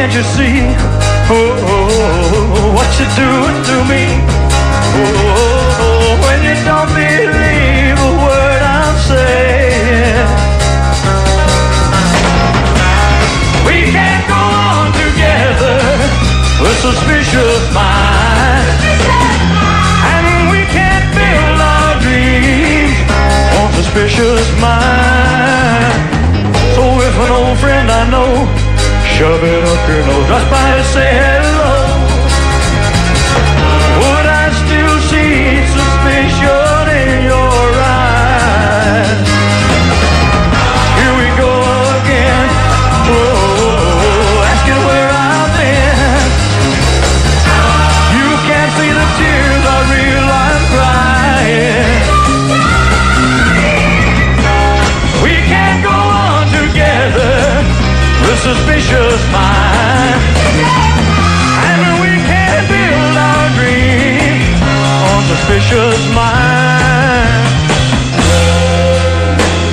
can't you see oh, oh, oh, what you're doing to me? Oh, when you don't believe a word I'm saying. We can't go on together with suspicious minds. And we can't build our dreams on suspicious minds. So if an old friend I know shove it up your nose. Just by to say on suspicious minds.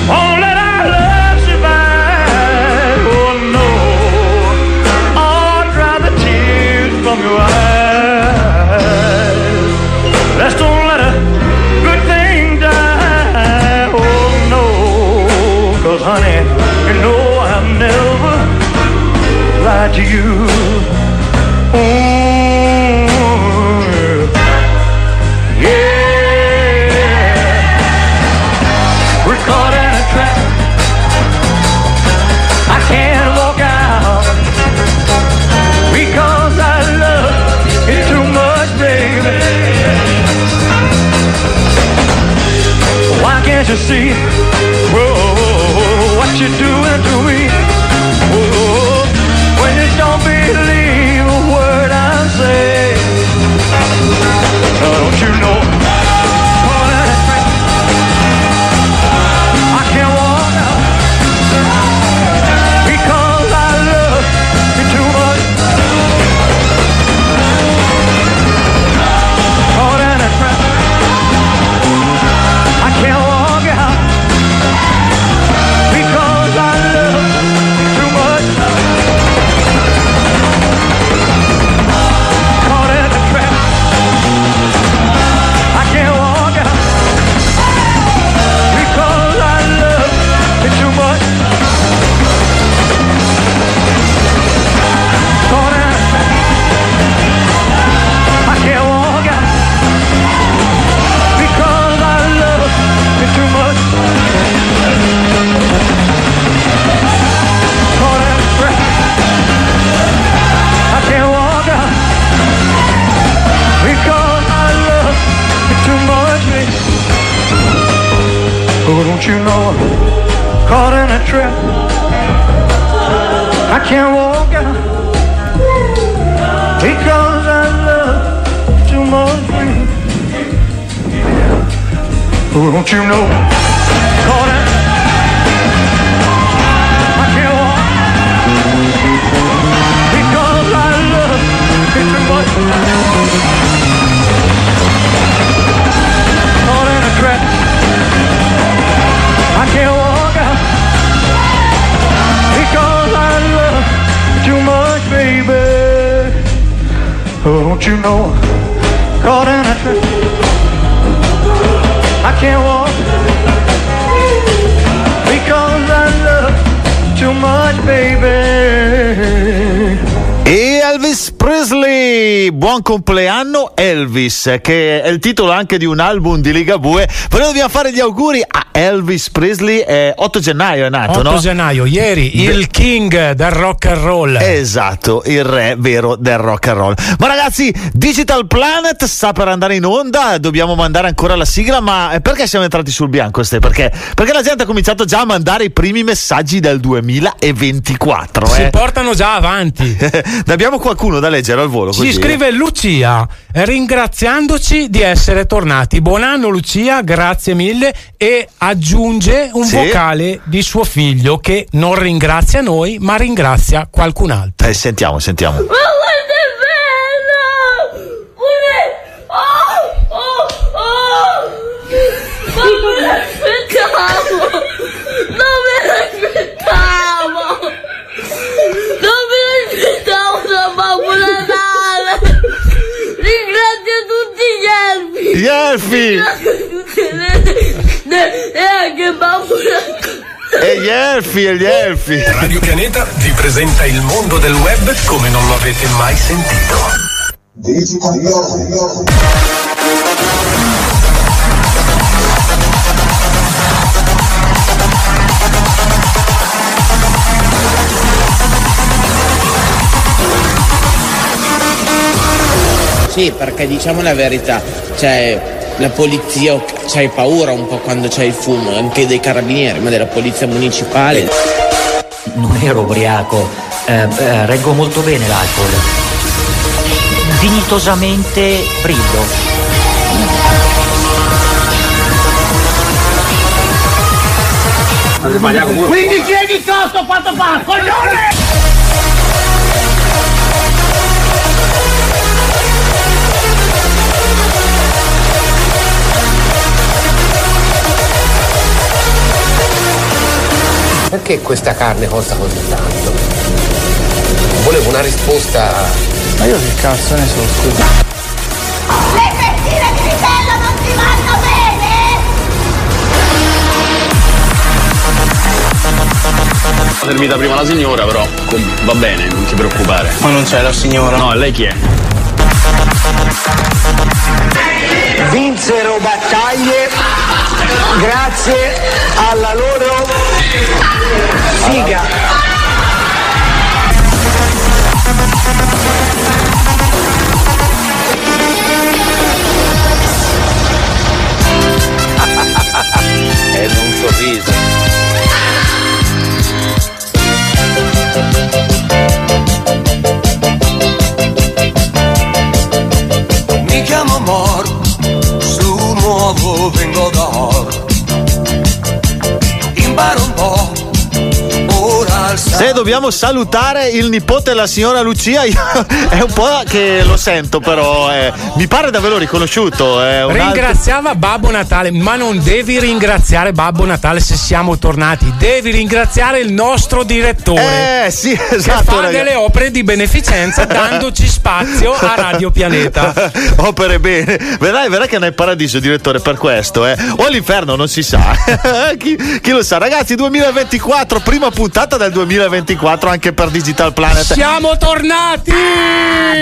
Won't oh, let our love survive. Oh no. Oh, dry the tears from your eyes. Let's don't let a good thing die. Oh no. Cause honey, you know I've never lied to you. Can't you see whoa, what you're doing to me? Elvis, che è il titolo anche di un album di Ligabue. Però dobbiamo fare gli auguri a Elvis Presley, eh, 8 gennaio è nato, 8 no? gennaio, ieri, il king del rock and roll. Esatto, il re vero del rock and roll. Ma ragazzi, Digital Planet sta per andare in onda, dobbiamo mandare ancora la sigla, ma eh, perché siamo entrati sul bianco? Ste? Perché? Perché la gente ha cominciato già a mandare i primi messaggi del 2024. Si eh. portano già avanti. abbiamo qualcuno da leggere al volo? Ci così? scrive Lucia ringraziandoci di essere tornati. Buon anno Lucia, grazie mille e aggiunge un Sì. vocale di suo figlio che non ringrazia noi ma ringrazia qualcun altro. Eh, sentiamo, sentiamo. Elfi, e gli elfi! Radio Pianeta vi presenta il mondo del web come non lo avete mai sentito. Sì, perché diciamo la verità, cioè la polizia c'hai paura un po' quando c'è il fumo, anche dei carabinieri, ma della polizia municipale. Non ero ubriaco, eh, eh, reggo molto bene l'alcol. Dignitosamente brillo. Quindi chiedi sotto quanto fa, coglione! Perché questa carne costa così tanto? Volevo una risposta. Ma io che cazzo ne so, scusa. Le fettine di vitello non ti vanno bene? servita prima la signora, però va bene, non ti preoccupare. Ma non c'è la signora. No, e lei chi è? Vinsero battaglie grazie alla loro figa. È un sorriso. Mi chiamo Mor, su nuovo vengo da. Imparo un po', Se dobbiamo salutare il nipote della signora Lucia, è un po' che lo sento, però eh, mi pare di averlo riconosciuto. È un altro- Ringraziava Babbo Natale, ma non devi ringraziare Babbo Natale se siamo tornati, devi ringraziare il nostro direttore. Eh sì, che esatto. fa ragazzi. delle opere di beneficenza dandoci spazio a Radio Pianeta. Opere bene. Vedrai, vedrai che nel paradiso, direttore, per questo, eh. O all'inferno, non si sa. chi, chi lo sa? Ragazzi, 2024, prima puntata del 2024 anche per Digital Planet. Siamo tornati!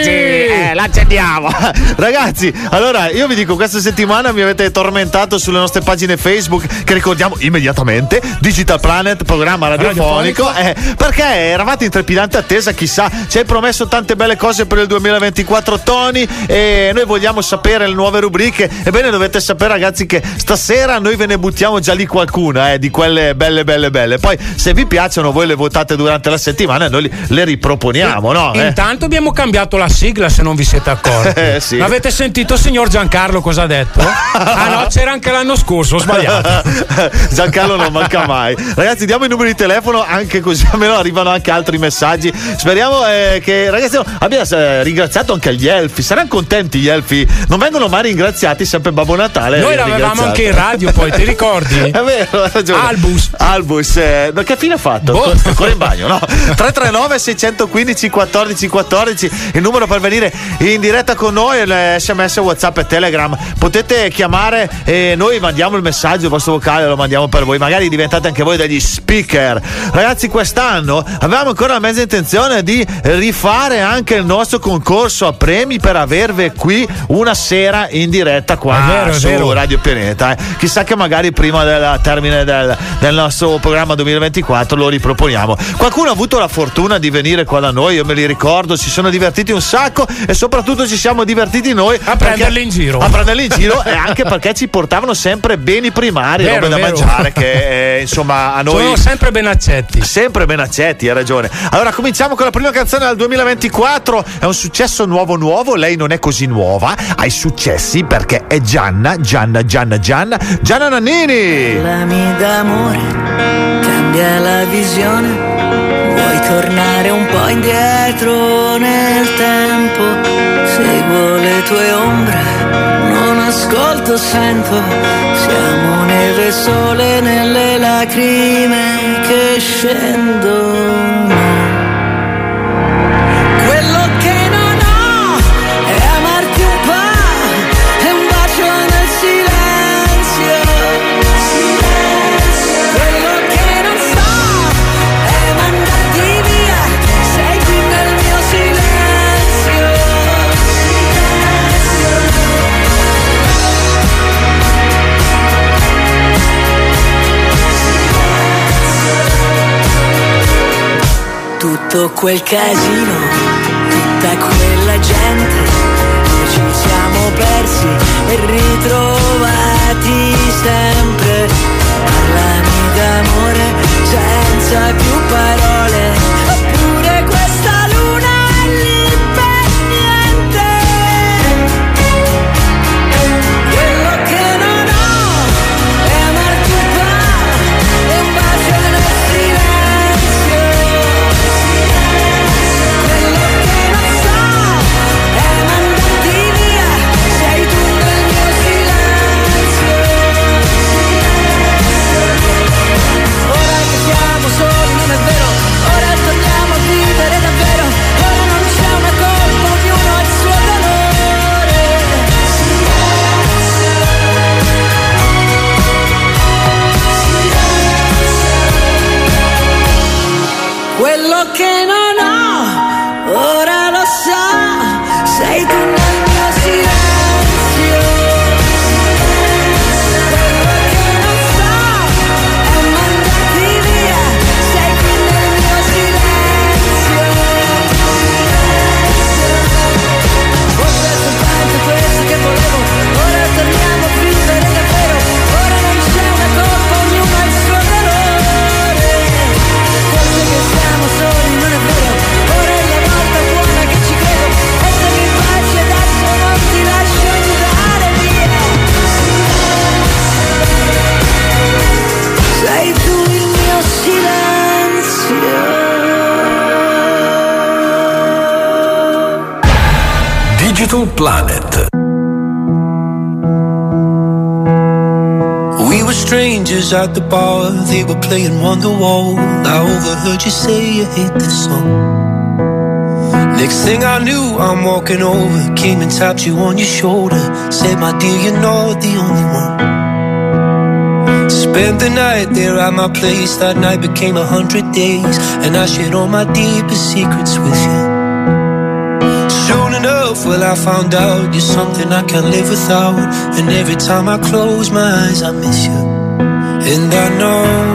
Sì, eh, l'accendiamo. Ragazzi, allora io vi dico, questa settimana mi avete tormentato sulle nostre pagine Facebook, che ricordiamo immediatamente, Digital Planet, programma radiofonico, eh, perché eravate in trepidante attesa, chissà, ci hai promesso tante belle cose per il 2024 Tony e noi vogliamo sapere le nuove rubriche. Ebbene, dovete sapere ragazzi che stasera noi ve ne buttiamo già lì qualcuna, eh, di quelle belle belle belle. Poi se vi piacciono voi le votate durante la settimana e noi le riproponiamo, no? Eh? Intanto abbiamo cambiato la sigla se non vi siete accorti. Eh, sì. Avete sentito signor Giancarlo cosa ha detto? ah no, c'era anche l'anno scorso, ho sbagliato. Giancarlo non manca mai. Ragazzi, diamo i numeri di telefono anche così almeno arrivano anche altri messaggi. Speriamo eh, che ragazzi abbia eh, ringraziato anche gli elfi. Saranno contenti gli elfi. Non vengono mai ringraziati, sempre Babbo Natale. Noi ha l'avevamo anche in radio poi, ti ricordi? È vero, hai ragione. Albus. Albus, eh, che fine ha fatto? Boh. Ancora- in bagno, no? 339 615 14 14 il numero per venire in diretta con noi, sms, whatsapp e telegram. Potete chiamare e noi mandiamo il messaggio, il vostro vocale lo mandiamo per voi. Magari diventate anche voi degli speaker. Ragazzi, quest'anno avevamo ancora la mezza intenzione di rifare anche il nostro concorso a premi per avervi qui una sera in diretta qua È vero, è su vero. Radio Pianeta. eh. Chissà che magari prima del termine del, del nostro programma 2024 lo riproponiamo. Qualcuno ha avuto la fortuna di venire qua da noi, io me li ricordo, si sono divertiti un sacco e soprattutto ci siamo divertiti noi A prenderli in giro. A prenderli in giro e anche perché ci portavano sempre beni primari, Vero, robe da vero. mangiare che eh, insomma a noi Sono sempre ben accetti. Sempre ben accetti, hai ragione. Allora, cominciamo con la prima canzone del 2024. È un successo nuovo nuovo. Lei non è così nuova. Ha i successi perché è Gianna, Gianna, Gianna, Gianna, Gianna Nannini. Parlami d'amore, cambia la visione. Tornare un po' indietro nel tempo? Seguo le tue ombre, non ascolto, sento. Siamo neve sole nelle lacrime che scendono. Tutto quel casino, strangers at the bar, they were playing Wonderwall. I overheard you say you hate this song. Next thing I knew, I'm walking over, came and tapped you on your shoulder. Said, my dear, you're not the only one. Spent the night there at my place, that night became a hundred days, and I shared all my deepest secrets with you. Soon enough, well, I found out you're something I can't live without. And every time I close my eyes, I miss you. And I know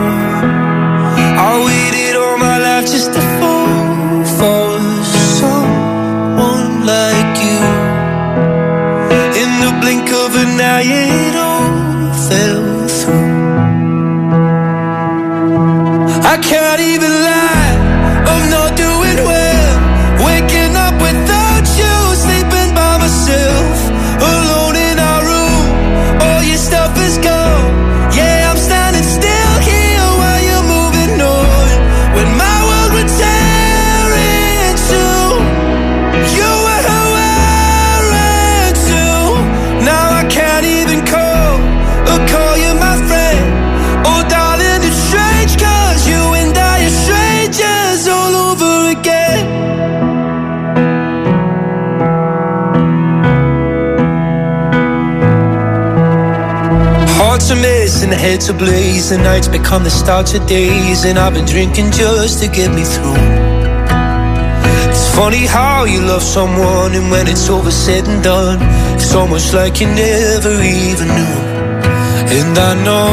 heads are blazing, nights become the start of days, and I've been drinking just to get me through. It's funny how you love someone, and when it's over said and done, it's almost like you never even knew. And I know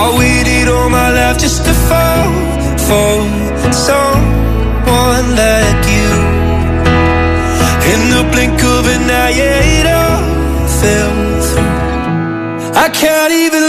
I waited all my life just to fall for someone like you. In the blink of an eye, yeah, it all fell. I can't even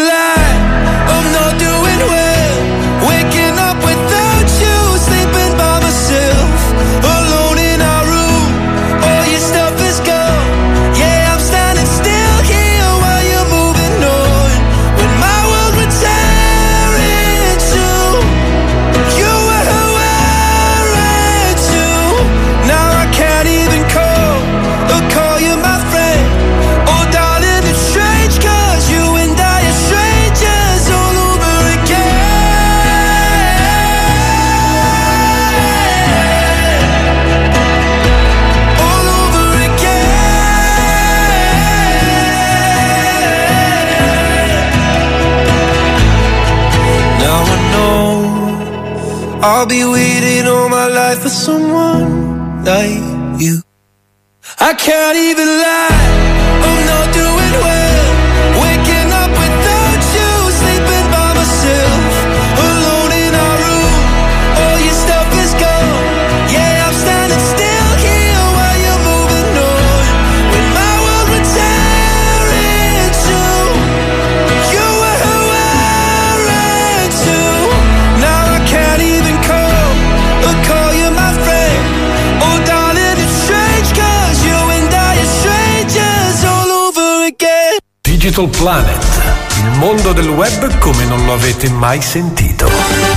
I'll be waiting all my life for someone like you. I can't even lie, oh, I'm not doing well. Digital Planet, il mondo del web come non lo avete mai sentito.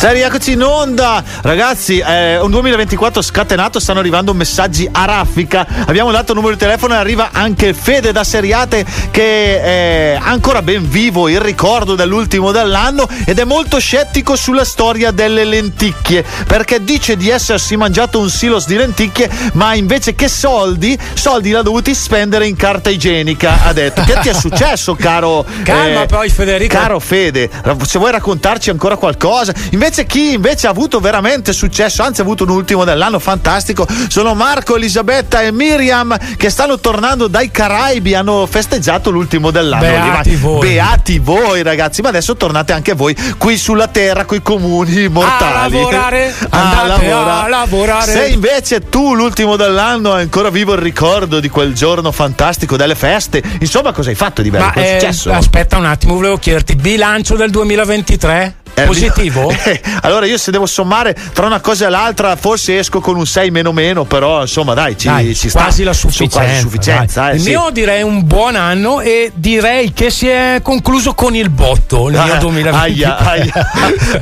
Sai, rieccoci in onda. Ragazzi, è un 2024 scatenato, stanno arrivando messaggi a raffica. Abbiamo dato il numero di telefono e arriva anche Fede da Seriate che è ancora ben vivo il ricordo dell'ultimo dell'anno ed è molto scettico sulla storia delle lenticchie perché dice di essersi mangiato un silos di lenticchie ma invece che soldi, soldi l'ha dovuti spendere in carta igienica. Ha detto, che ti è successo caro? Calma poi, Federico. Caro Fede, se vuoi raccontarci ancora qualcosa. Invece chi invece ha avuto veramente successo, anzi ha avuto un ultimo dell'anno fantastico, sono Marco, Elisabetta e Miriam che stanno tornando dai Caraibi, hanno festeggiato l'ultimo dell'anno. Beati voi. Beati voi ragazzi, ma adesso tornate anche voi qui sulla terra, con i comuni mortali. A lavorare, A lavora- a lavorare. Se invece tu l'ultimo dell'anno hai ancora vivo il ricordo di quel giorno fantastico delle feste, insomma cosa hai fatto di bello? Ma eh, successo? aspetta un attimo, volevo chiederti, bilancio del 2023? Eh, Positivo? eh, allora io se devo sommare tra una cosa e l'altra forse esco con un 6 meno meno, però insomma dai, ci, Dai, ci sta. quasi la Su, sufficienza. quasi sufficienza, eh, il sì. mio direi un buon anno e direi che si è concluso con il botto il mio Ah, 2023. aia, aia,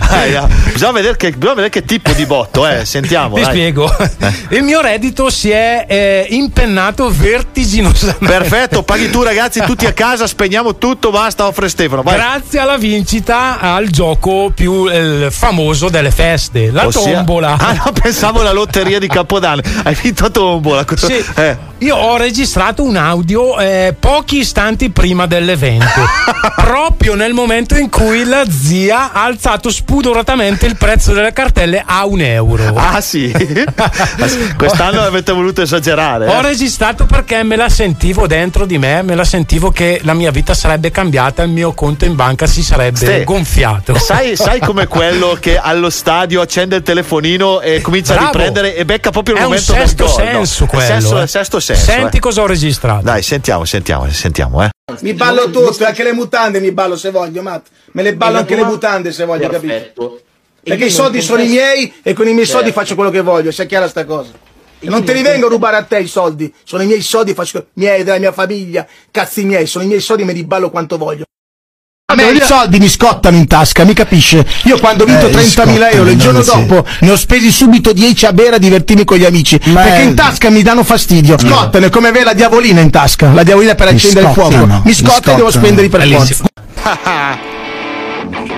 aia. Bisogna, vedere che, bisogna vedere che tipo di botto, eh. Sentiamo. Ti dai. spiego. Il mio reddito si è eh, impennato vertiginosamente. Perfetto, paghi tu ragazzi, tutti a casa, spegniamo tutto, basta, offre Stefano. Vai. Grazie alla vincita al gioco più eh, famoso delle feste, la Ossia- tombola. Ah no, pensavo alla lotteria di Capodanno. Hai vinto tombola. Sì. Eh. Io ho registrato un audio eh, pochi istanti prima dell'evento, proprio nel momento in cui la zia ha alzato spudoratamente il prezzo delle cartelle a un euro. Ah sì? Quest'anno avete voluto esagerare. Ho eh. registrato perché me la sentivo dentro di me, me la sentivo che la mia vita sarebbe cambiata, il mio conto in banca si sarebbe Ste- gonfiato. Sai, sai come quello che allo stadio accende il telefonino e comincia a Bravo. riprendere e becca proprio il È momento sesto del gol, no? senso È quello. sesto, eh. sesto senso. Senti eh. cosa ho registrato. Dai, sentiamo, sentiamo, sentiamo, eh. Mi ballo tutto, anche le mutande mi ballo se voglio, Matt. Me le ballo anche le mutande se voglio, capito? Perfetto. E Perché i soldi sono i miei e con i miei soldi Certo. faccio quello che voglio, sia chiara sta cosa. E non te li vengo a rubare a te i soldi, sono i miei soldi, faccio miei, della mia famiglia, cazzi miei, sono i miei soldi e me li ballo quanto voglio. A me i soldi mi scottano in tasca, mi capisce? Io quando ho vinto Eh, 30.000 euro il giorno sì. dopo ne ho spesi subito 10 a bere a divertirmi con gli amici. Ma perché è- in tasca mi danno fastidio. Scottano, è come avere la diavolina in tasca, la diavolina per Mi accendere il fuoco. Mi mi scotta e devo spendere per Bellissimo. forza.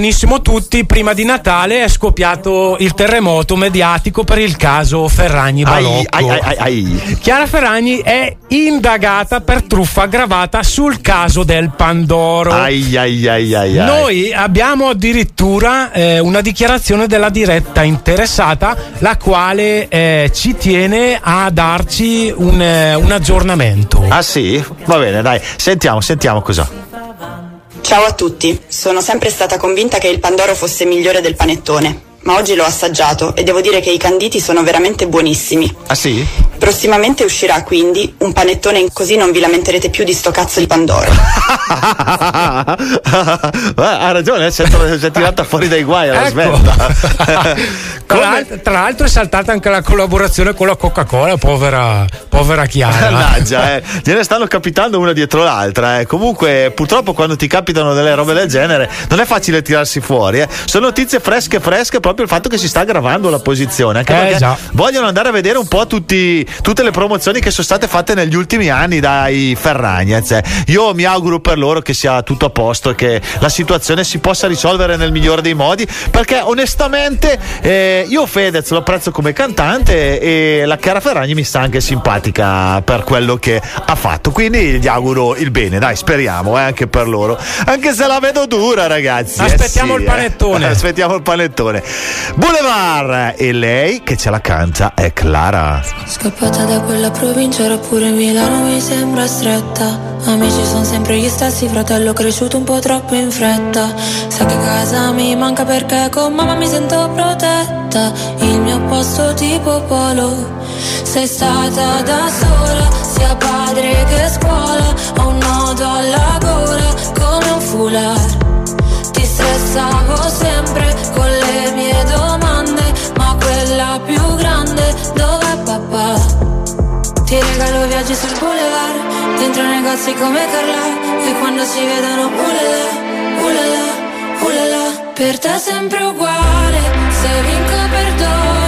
benissimo tutti, prima di Natale è scoppiato il terremoto mediatico per il caso Ferragni Balocco. Ai, ai, ai. Chiara Ferragni è indagata per truffa aggravata sul caso del Pandoro. Noi abbiamo addirittura eh, una dichiarazione della diretta interessata, la quale eh, ci tiene a darci un, eh, un aggiornamento. Ah sì? Va bene, dai, sentiamo, sentiamo cosa. Ciao a tutti, sono sempre stata convinta che il Pandoro fosse migliore del panettone, ma oggi l'ho assaggiato e devo dire che i canditi sono veramente buonissimi. Ah sì? Prossimamente uscirà quindi un panettone così non vi lamenterete più di sto cazzo di Pandoro. ha ragione, eh, si è, si è tirata fuori dai guai alla Ecco. svelta. Tra, tra l'altro è saltata anche la collaborazione con la Coca-Cola, povera, povera Chiara. Mannaggia, eh. gliene stanno capitando una dietro l'altra. Eh. Comunque, purtroppo, quando ti capitano delle robe del genere, non è facile tirarsi fuori. Eh. Sono notizie fresche, fresche, proprio il fatto che si sta aggravando la posizione. Anche Eh, perché già. vogliono andare a vedere un po' tutti- tutte le promozioni che sono state fatte negli ultimi anni dai Ferragnez. eh. Io mi auguro per loro che sia tutto a posto e che la situazione si possa risolvere nel migliore dei modi. Perché onestamente eh, io Fedez lo apprezzo come cantante e la Chiara Ferragni mi sta anche simpatica per quello che ha fatto. Quindi gli auguro il bene, dai, speriamo eh, anche per loro. Anche se la vedo dura, ragazzi. eh, Aspettiamo sì, il panettone. eh. Aspettiamo il panettone. Boulevard e lei che ce la canta è Clara. Scappata da quella provincia, ora pure Milano mi sembra stretta. Amici sono sempre gli stessi, fratello cresciuto un po' troppo in fretta. Sa che casa mi manca perché con mamma mi sento protetta. Il mio posto tipo polo. Sei stata da sola, sia padre che scuola. Ho un nodo alla gola come un foulard. Ti stressavo viaggi sul boulevard, dentro negozi come Carla, e quando ci vedono ulala, ulala, ulala, per te sempre uguale, se vinco perdono,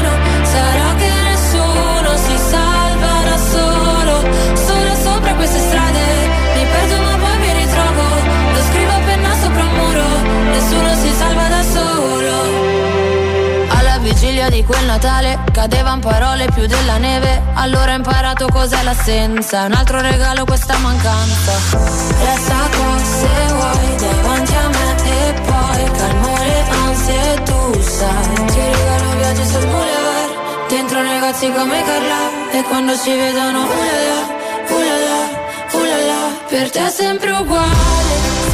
di quel Natale cadevano parole più della neve. Allora ho imparato cos'è l'assenza. Un altro regalo questa mancanza. Resta qua se vuoi davanti a me e poi calmo le ansie tu sai. Ti regalo viaggi sul boulevard. Dentro negozi come Carla. E quando ci vedono ulala, ulala, ulala. Per te è sempre uguale.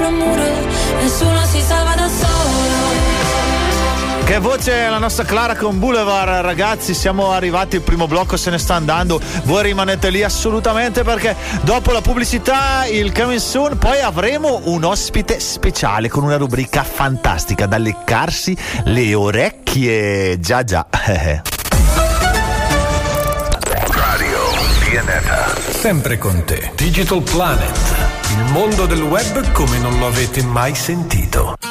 Sopra un muro Nessuno si salva da solo Che voce la nostra Clara con Boulevard, ragazzi. Siamo arrivati, il primo blocco se ne sta andando. Voi rimanete lì assolutamente perché dopo la pubblicità, il coming soon, poi avremo un ospite speciale con una rubrica fantastica da leccarsi le orecchie. Già, già. Radio Pianeta. Sempre con te. Digital Planet. Il mondo del web come non lo avete mai sentito.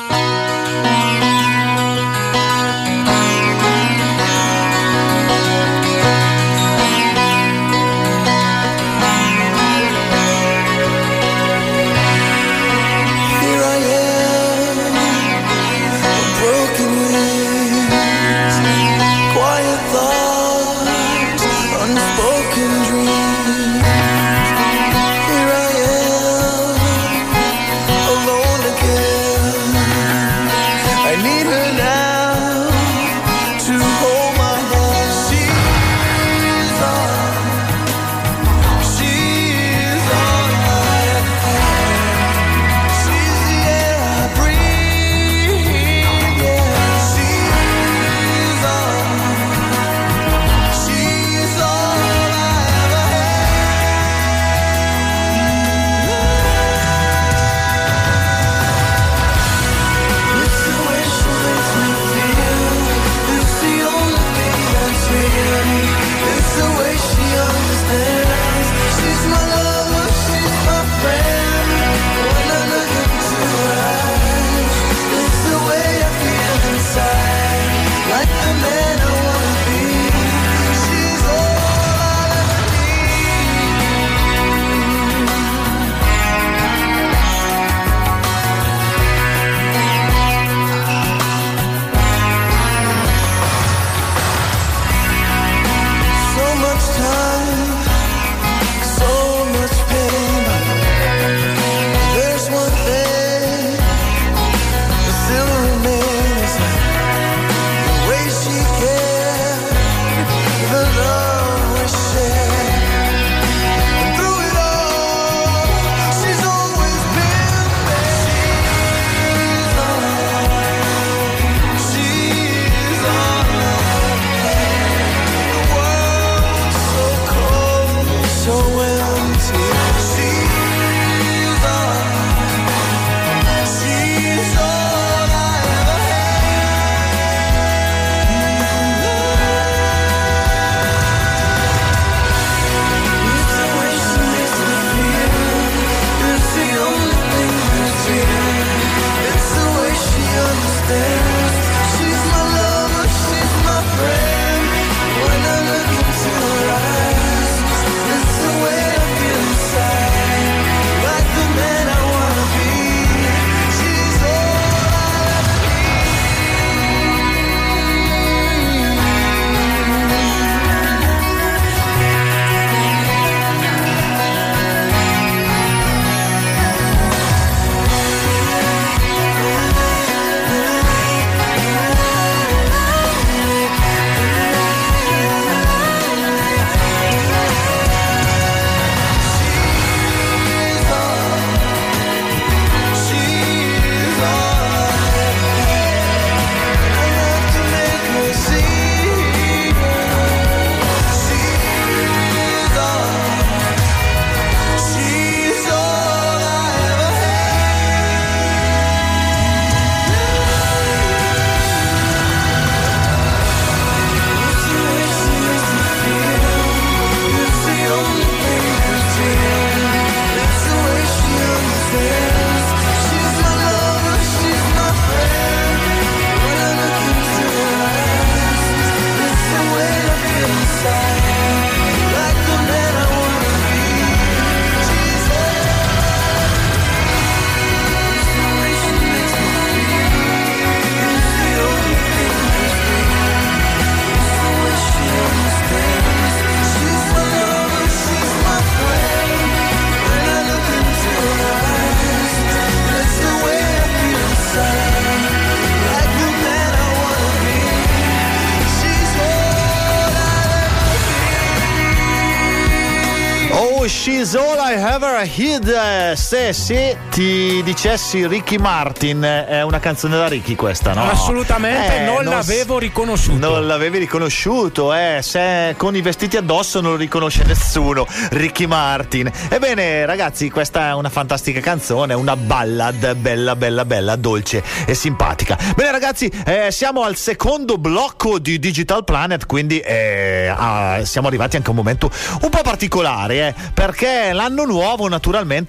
Hid. Eh, Se, se ti dicessi Ricky Martin, eh, è una canzone da Ricky questa, no? Assolutamente Eh, non s- l'avevo riconosciuto. Non l'avevi riconosciuto, eh? Se con i vestiti addosso non lo riconosce nessuno. Ricky Martin. Ebbene, ragazzi, questa è una fantastica canzone, una ballad bella, bella, bella, dolce e simpatica. Bene, ragazzi, eh, siamo al secondo blocco di Digital Planet, quindi eh, ah, siamo arrivati anche a un momento un po' particolare, eh, perché l'anno nuovo naturalmente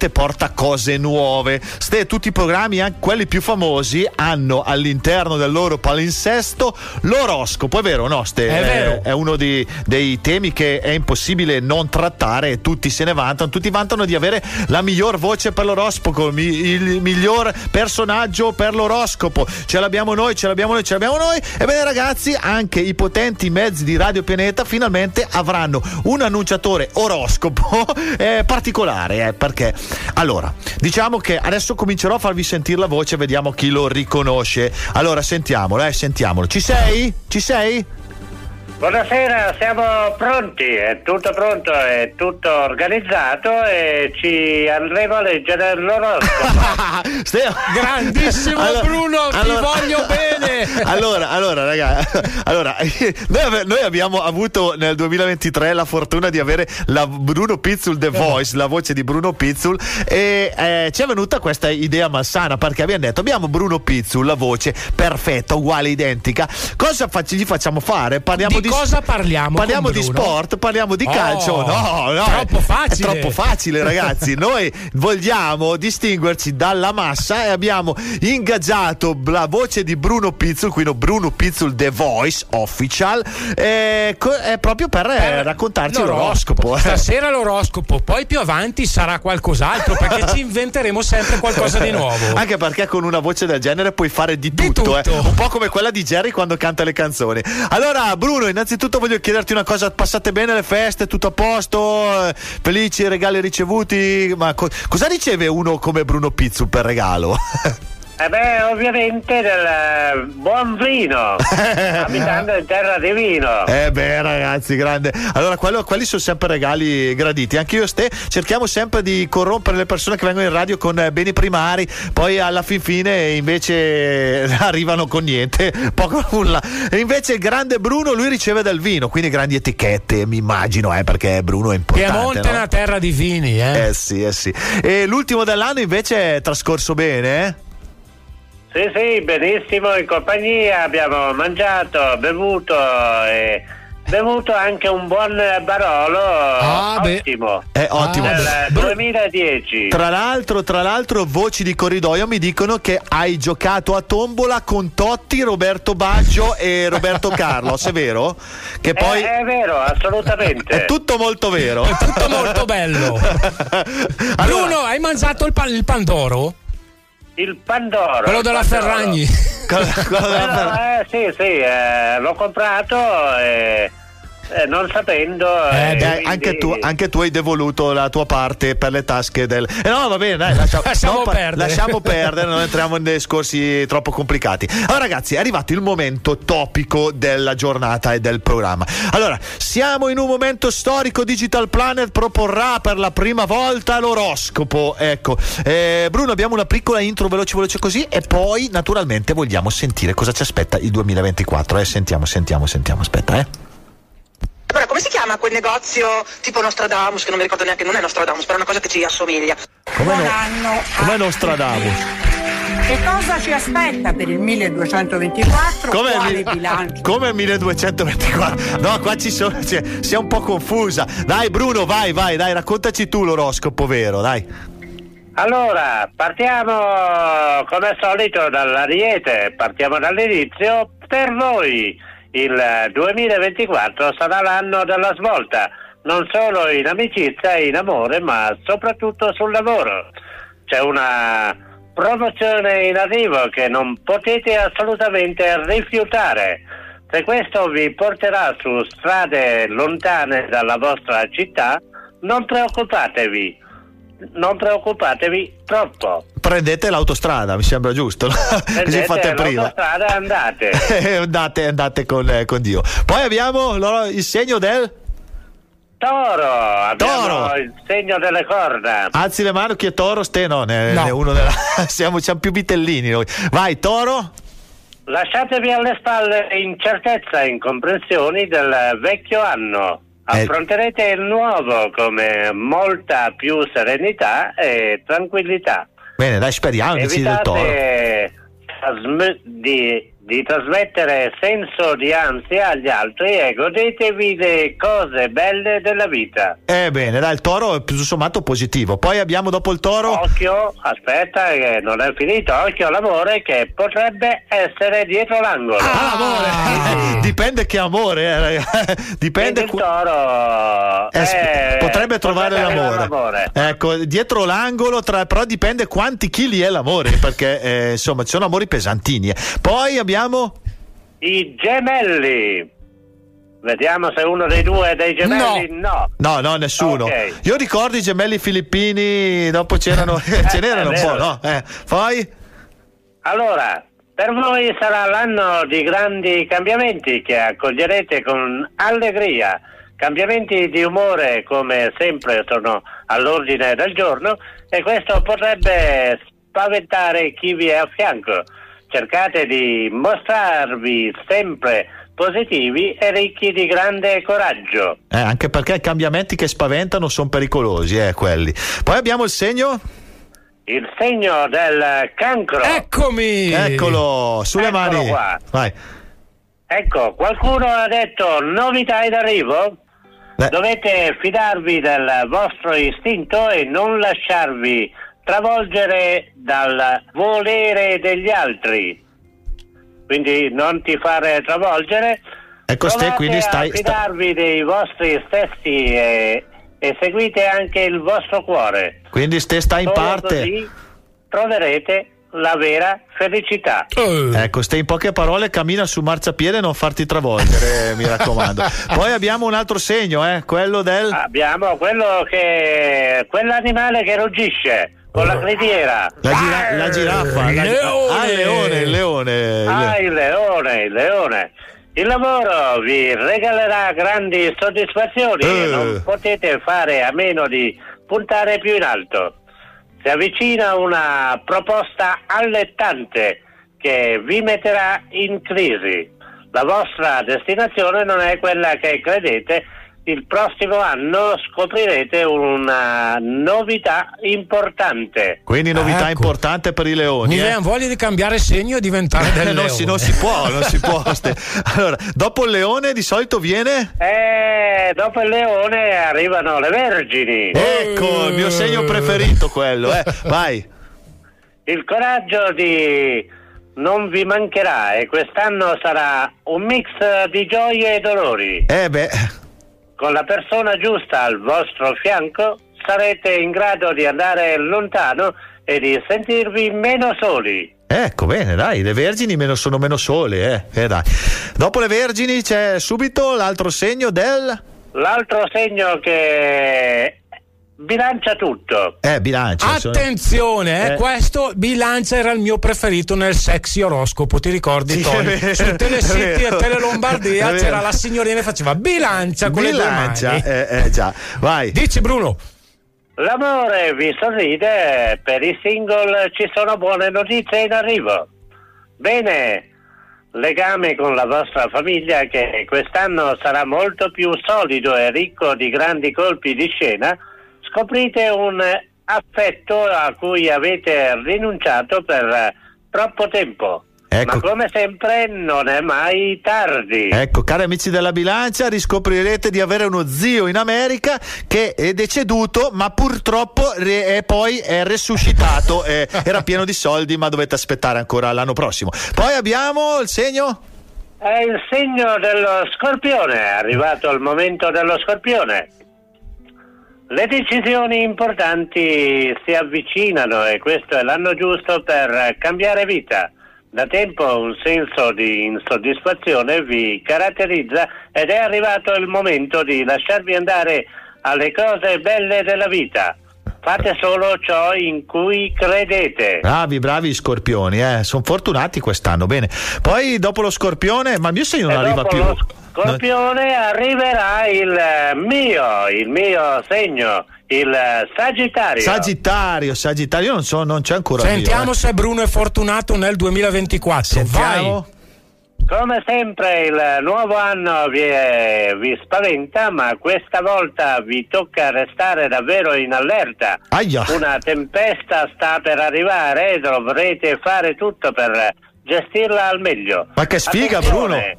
porta cose nuove. Ste, tutti i programmi, anche quelli più famosi, hanno all'interno del loro palinsesto l'oroscopo, è vero, no? Ste? È vero. è uno di- dei temi che è impossibile non trattare tutti se ne vantano, tutti vantano di avere la miglior voce per l'oroscopo, il miglior personaggio per l'oroscopo. Ce l'abbiamo noi, ce l'abbiamo noi, ce l'abbiamo noi. Ebbene ragazzi, anche i potenti mezzi di Radio Pianeta finalmente avranno un annunciatore oroscopo eh, particolare, eh, perché allora, diciamo che adesso comincerò a farvi sentire la voce, vediamo chi lo riconosce. Allora, sentiamolo, eh, sentiamolo. Ci sei? Ci sei? Buonasera, siamo pronti, è tutto pronto, è tutto organizzato e ci andremo a leggere l'oroscopo. Grandissimo Bruno, ti voglio bene. allora, allora, ragazzi, allora, noi, ave- noi abbiamo avuto nel 2023 la fortuna di avere la Bruno Pizzul The Voice, la voce di Bruno Pizzul, e eh, ci è venuta questa idea malsana perché abbiamo detto: abbiamo Bruno Pizzul, la voce perfetta, uguale, identica. Cosa fac- gli facciamo fare? Parliamo Di di, cosa parliamo Parliamo di sport, parliamo di Oh, calcio. No, no, troppo facile. È troppo facile, ragazzi. Noi vogliamo distinguerci dalla massa e abbiamo ingaggiato la voce di Bruno Pizzul, quindi Bruno Pizzul The Voice Official, eh, co- è proprio per eh, raccontarci l'oroscopo. eh. Stasera l'oroscopo, poi più avanti sarà qualcos'altro perché ci inventeremo sempre qualcosa di nuovo. Anche perché con una voce del genere puoi fare di tutto, eh. un po' come quella di Jerry quando canta le canzoni. Allora, Bruno, innanzitutto voglio chiederti una cosa: passate bene le feste? Tutto a posto? Eh, Felici regali ricevuti? Ma co- cosa riceve uno come Bruno Pizzu per regalo? E beh, ovviamente del eh, buon vino, abitando in terra di vino. Eh beh ragazzi, grande. Allora, quello- quelli sono sempre regali graditi. Anche io e Ste cerchiamo sempre di corrompere le persone che vengono in radio con eh, beni primari, poi alla fin fine invece eh, arrivano con niente, poco nulla. E invece il grande Bruno, lui riceve del vino, quindi grandi etichette, mi immagino, eh, perché Bruno è importante. Piemonte è no? una terra di vini, eh. Eh sì, eh sì. E l'ultimo dell'anno invece è trascorso bene, eh? Sì, sì, benissimo, in compagnia abbiamo mangiato, bevuto e bevuto anche un buon Barolo ottimo. Eh, ottimo. Del 2010. Tra l'altro, tra l'altro, voci di corridoio mi dicono che hai giocato a tombola con Totti, Roberto Baggio e Roberto Carlos, è vero? Che poi È, è vero, assolutamente. è tutto molto vero. È tutto molto bello. Bruno, hai mangiato il, pan- il Pandoro? Il Pandoro. Quello della Pandoro. Ferragni. Quello, eh, sì, sì, eh, l'ho comprato e eh, non sapendo. Eh, eh, beh, quindi- anche, tu, anche tu hai devoluto la tua parte per le tasche del. Eh no, va bene, dai, lascia- Lasciamo no, perdere. lasciamo perdere, non entriamo in discorsi troppo complicati. Allora, ragazzi, è arrivato il momento topico della giornata e del programma. Allora, siamo in un momento storico. Digital Planet proporrà per la prima volta l'oroscopo. Ecco, Eh, Bruno, abbiamo una piccola intro veloce, veloce così, e poi, naturalmente, vogliamo sentire cosa ci aspetta il 2024. Eh, sentiamo, sentiamo, sentiamo. Aspetta, eh. Come si chiama quel negozio tipo Nostradamus, che non mi ricordo neanche, non è Nostradamus, però è una cosa che ci assomiglia. Come no- anno. Com'è Nostradamus? Che cosa ci aspetta per il 1224? Come Quale mi- bilancio? Come 1224? No, qua ci sono. Cioè, si è un po' confusa. Dai, Bruno, vai, vai, dai, raccontaci tu l'oroscopo vero, dai. Allora, partiamo come al solito dall'Ariete, partiamo dall'inizio. Per voi il 2024 sarà l'anno della svolta, non solo in amicizia e in amore, ma soprattutto sul lavoro. C'è una promozione in arrivo che non potete assolutamente rifiutare. Se questo vi porterà su strade lontane dalla vostra città, non preoccupatevi, non preoccupatevi troppo. Prendete l'autostrada, mi sembra giusto. Così Prendete fate prima. l'autostrada e andate. andate, andate con, eh, con Dio. Poi abbiamo l'oro- il segno del. Toro, abbiamo Toro. il segno delle corna. Alzi le mani, chi è toro? Ste no, ne, No. ne è uno della. siamo, siamo più vitellini noi. Vai, toro. Lasciatevi alle spalle incertezza e incomprensioni del vecchio anno. Affronterete il nuovo come molta più serenità e tranquillità. Bene, dai, speriamo che ci del toro. Di, di trasmettere senso di ansia agli altri e godetevi le cose belle della vita. Eh bene, dai, il toro è tutto sommato positivo. Poi abbiamo dopo il toro. Occhio, aspetta, che non è finito. Occhio all'amore che potrebbe essere dietro l'angolo. Ah, Dipende che amore, eh, ragazzi. Dipende. Quindi il toro Eh, eh, potrebbe trovare arrivare l'amore. Ecco, dietro l'angolo, tra- però dipende quanti chili è l'amore, perché eh, insomma ci sono amori pesantini. eh. Poi abbiamo. I gemelli. Vediamo se uno dei due è dei gemelli. No. No, no, nessuno. Ok. Io ricordo i gemelli filippini, dopo c'erano, ce n'erano un po', no? Eh, poi. Allora, per voi sarà l'anno di grandi cambiamenti che accoglierete con allegria. Cambiamenti di umore come sempre sono all'ordine del giorno e questo potrebbe spaventare chi vi è a fianco. Cercate di mostrarvi sempre positivi e ricchi di grande coraggio. Eh, anche perché i cambiamenti che spaventano sono pericolosi, eh, quelli. Poi abbiamo il segno. Il segno del cancro. Eccomi! Eccolo, sulle Eccolo mani. qua. Vai. Ecco, qualcuno ha detto novità in arrivo? Dovete fidarvi del vostro istinto e non lasciarvi travolgere dal volere degli altri. Quindi non ti fare travolgere. Ecco, Ste, quindi stai- fidarvi dei vostri stessi e, e seguite anche il vostro cuore. Quindi ste sta in Solo parte. così troverete la vera felicità. Ecco, stai in poche parole, cammina su marciapiede e non farti travolgere, mi raccomando. Poi abbiamo un altro segno, eh, quello del. Abbiamo quello che quell'animale che ruggisce con la criniera. La, gira- la giraffa. la- Ah, il leone, il leone. Ah, il leone, il leone. Il lavoro vi regalerà grandi soddisfazioni e Eh. non potete fare a meno di puntare più in alto. Si avvicina una proposta allettante che vi metterà in crisi. La vostra destinazione non è quella che credete. Il prossimo anno scoprirete una novità importante. Quindi novità Ecco. importante per i leoni. Mi eh. viene voglia di cambiare segno e diventare del non, leone. si, non si può, non si può. Allora, dopo il leone di solito viene. E dopo il leone arrivano le vergini. Ecco, il mio segno preferito quello, eh. Vai. Il coraggio di non vi mancherà e quest'anno sarà un mix di gioie e dolori. Eh beh, Con la persona giusta al vostro fianco sarete in grado di andare lontano e di sentirvi meno soli. ecco, bene, dai, le vergini meno, sono meno sole, eh. Eh, dai. Dopo le vergini c'è subito l'altro segno del. L'altro segno che bilancia tutto. Eh, bilancia. sono- Attenzione, eh, Eh. questo bilancia era il mio preferito nel sexy oroscopo, ti ricordi Sì, Tony? Su Telesiti e. Tele Lombardia c'era la signorina che faceva bilancia con Bilancia, le due mani. eh, eh, già. Vai. Dici Bruno. L'amore vi sorride, per i single ci sono buone notizie in arrivo. Bene, legame con la vostra famiglia che quest'anno sarà molto più solido e ricco di grandi colpi di scena, scoprite un affetto a cui avete rinunciato per eh, troppo tempo. Ecco. Ma come sempre non è mai tardi. Ecco, cari amici della bilancia, riscoprirete di avere uno zio in America che è deceduto, ma purtroppo è poi è resuscitato. eh, era pieno di soldi, ma dovete aspettare ancora l'anno prossimo. Poi abbiamo il segno. È il segno dello scorpione, è arrivato il momento dello scorpione. Le decisioni importanti si avvicinano e questo è l'anno giusto per cambiare vita. Da tempo un senso di insoddisfazione vi caratterizza ed è arrivato il momento di lasciarvi andare alle cose belle della vita. Fate solo ciò in cui credete. Bravi, bravi scorpioni, eh. sono fortunati quest'anno. Bene. Poi dopo lo scorpione, ma il mio segno non E arriva dopo più. lo Scorpione arriverà il eh, mio, il mio segno, il eh, Sagittario. Sagittario, Sagittario, io non so, non c'è ancora il mio, Sentiamo eh. se Bruno è fortunato nel 2024. Sentiamo. Come sempre il nuovo anno vi, eh, vi spaventa, ma questa volta vi tocca restare davvero in allerta. Aia. Una tempesta sta per arrivare e dovrete fare tutto per gestirla al meglio. Ma che sfiga, Attenzione.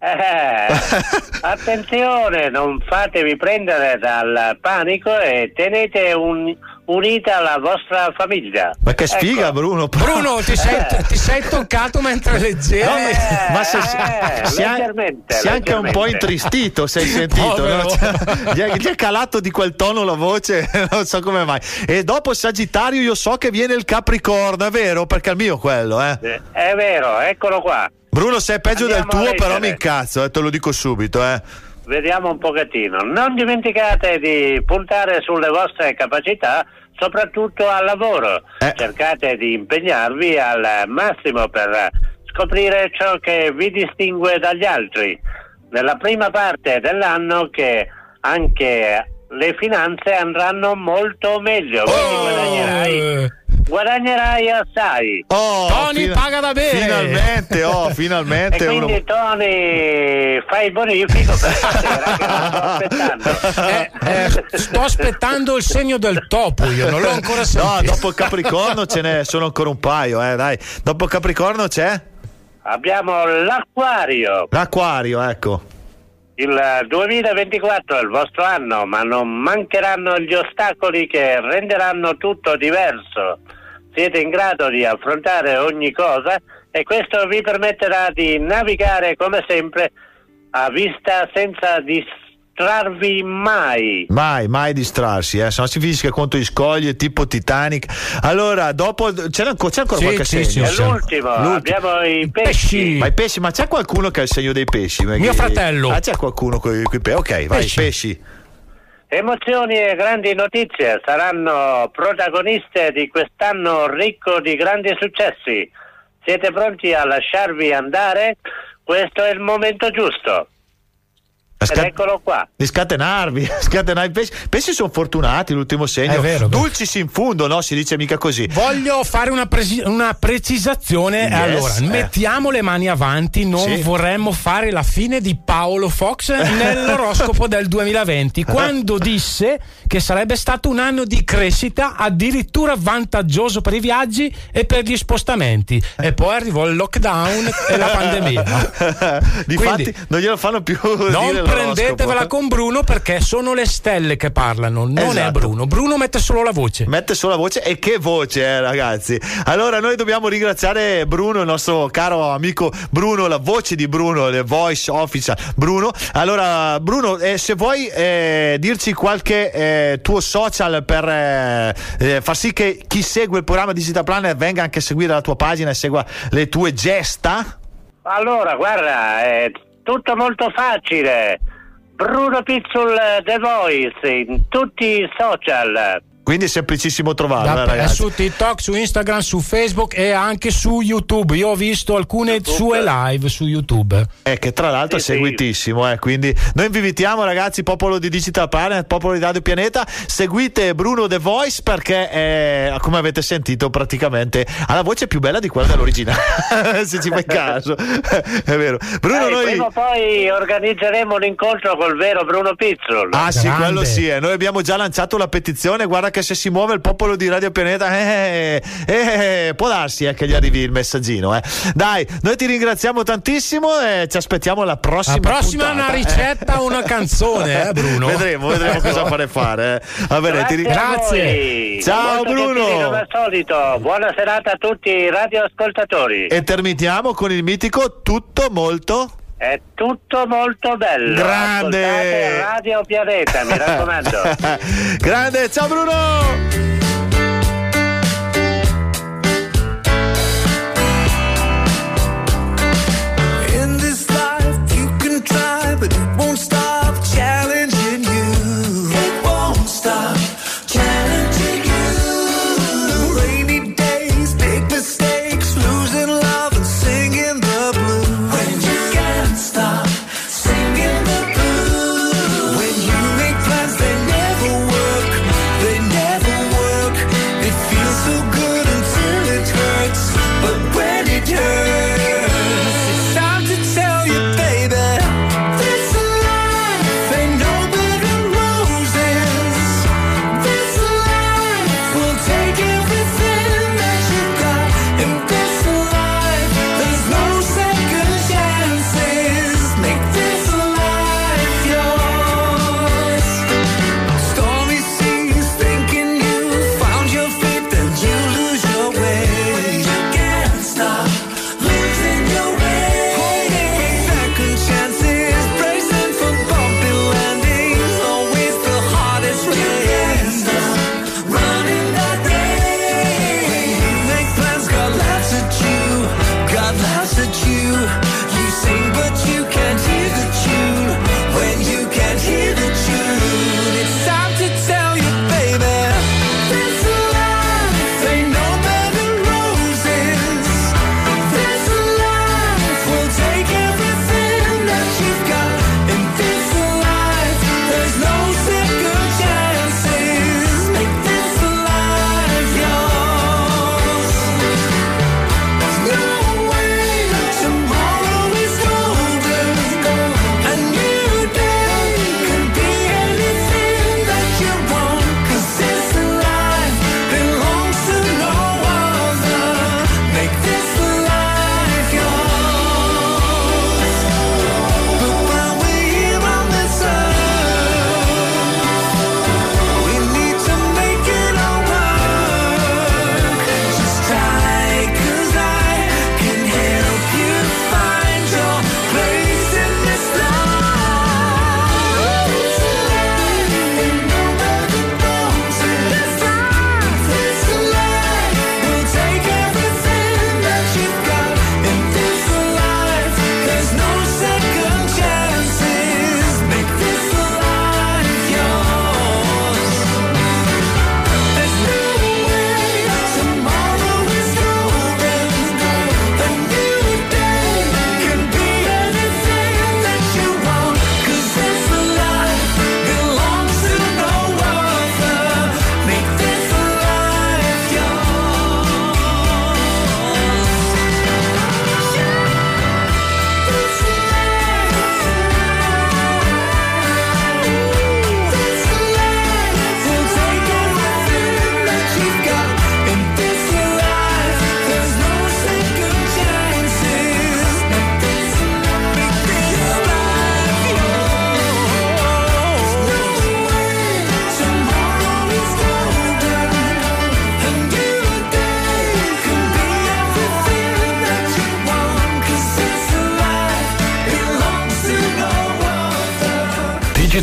Eh, attenzione, non fatevi prendere dal panico e tenete un- unita la vostra famiglia. Ma che sfiga, Ecco. Bruno. Bruno, ti sei, Eh. ti sei toccato mentre leggevi. No, ma- ma se, eh, si è- leggermente, si è anche un po' leggermente. intristito, sei sentito? No? Cioè, gli, è, gli è calato di quel tono la voce, non so come mai. E dopo Sagittario io so che viene il Capricorno, è vero? Perché è il mio quello, eh. Eh, È vero, eccolo qua. Bruno, sei peggio Andiamo del tuo, però mi incazzo, eh, te lo dico subito, eh. Vediamo un pochettino. Non dimenticate di puntare sulle vostre capacità, soprattutto al lavoro. Eh. Cercate di impegnarvi al massimo per scoprire ciò che vi distingue dagli altri. Nella prima parte dell'anno che anche le finanze andranno molto meglio, quindi guadagnerai, guadagnerai assai. Oh, Tony paga da bere. Finalmente, oh, E finalmente uno. quindi Tony fai il bonifico per stasera che lo sto aspettando. Eh, eh, sto aspettando il segno del topo, io non l'ho ancora sentito. No, dopo il Capricorno ce ne sono ancora un paio, eh, dai. Dopo il Capricorno c'è Abbiamo l'acquario. l'Acquario, ecco. Il 2024 è il vostro anno, ma non mancheranno gli ostacoli che renderanno tutto diverso. Siete in grado di affrontare ogni cosa e questo vi permetterà di navigare come sempre a vista senza distrarvi mai. Mai, mai distrarsi, eh, se no si finisce contro gli scogli, tipo Titanic. Allora, dopo c'è ancora, c'è ancora Sì, qualche sì, segno? sì, sì. l'ultimo, L'ultimo. abbiamo i pesci. Ma i pesci, ma c'è qualcuno che ha il segno dei pesci? Mio fratello. Ah, c'è qualcuno con i pesci. Ok, vai, Pesci. pesci. Emozioni e grandi notizie saranno protagoniste di quest'anno ricco di grandi successi. Siete pronti a lasciarvi andare? Questo è il momento giusto. Sca- eccolo qua. di scatenarvi, scatenare i pesci. Pesci sono fortunati, l'ultimo segno. È vero. Dulcis in fundo, no? Si dice mica così. Voglio fare una, presi- una precisazione. Yes, allora, eh. mettiamo le mani avanti. Non Sì. vorremmo fare la fine di Paolo Fox nell'oroscopo del 2020, quando disse che sarebbe stato un anno di crescita addirittura vantaggioso per i viaggi e per gli spostamenti. E poi arrivò il lockdown e la pandemia. Difatti, Quindi- non glielo fanno più. dire Non. Prendetevela con Bruno perché sono le stelle che parlano, non è Esatto. Bruno. Bruno mette solo la voce. Mette solo la voce e che voce, eh, ragazzi. Allora, noi dobbiamo ringraziare Bruno, il nostro caro amico Bruno, la voce di Bruno, the voice official Bruno. Allora, Bruno, eh, se vuoi eh, dirci qualche eh, tuo social per eh, eh, far sì che chi segue il programma Digital Planner venga anche a seguire la tua pagina e segua le tue gesta. Allora, guarda, è tutto molto facile. Bruno Pizzul eh, The Voice in tutti i social. Quindi è semplicissimo trovarlo, Da- eh, è ragazzi. su TikTok, su Instagram, su Facebook e anche su YouTube. Io ho visto alcune sue live su YouTube. Eh, che tra l'altro Sì, è seguitissimo, eh, quindi noi vi invitiamo ragazzi, popolo di Digital Planet, popolo di Radio Pianeta, seguite Bruno The Voice perché eh, come avete sentito praticamente ha la voce più bella di quella dell'originale, se ci fai caso, è vero. Bruno, Eh, noi... Prima o poi organizzeremo un incontro col vero Bruno Pizzul. Ah sì, Grande. quello sì, eh. noi abbiamo già lanciato la petizione, guarda che se si muove il popolo di Radio Pianeta, eh, eh, eh, può darsi eh, che gli arrivi il messaggino. Eh. Dai, noi ti ringraziamo tantissimo e ci aspettiamo alla prossima. La prossima puntata, una eh. ricetta una canzone, eh, Bruno? Vedremo, vedremo cosa fare fare. eh. Va bene, ti Grazie. a voi. Ciao, Molto Bruno. Come al solito, buona serata a tutti i radioascoltatori. E terminiamo con il mitico tutto molto. È tutto molto bello. Grande. Ascoltate Radio Pianeta, mi raccomando. Grande, ciao Bruno!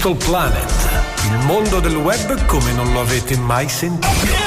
Little Planet, il mondo del web come non lo avete mai sentito.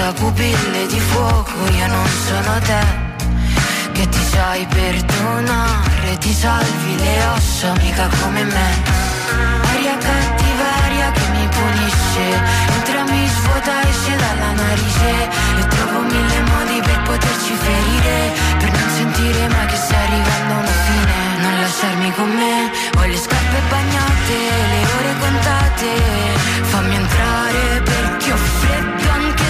porta pupille di fuoco, io non sono te che ti sai perdonare, ti salvi le ossa, mica come me. Aria cattiveria che mi punisce, entra mi svuota, esce dalla narice e trovo mille modi per poterci ferire, per non sentire mai che sta arrivando una fine. Non lasciarmi con me, ho le scarpe bagnate, le ore contate, fammi entrare perché ho freddo anche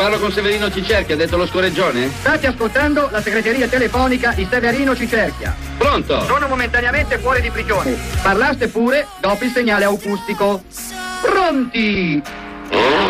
parlo con Severino Cicerchia, ha detto lo scoreggione? State ascoltando la segreteria telefonica di Severino Cicerchia. Pronto? Sono momentaneamente fuori di prigione. Parlaste pure dopo il segnale acustico. Pronti? Oh.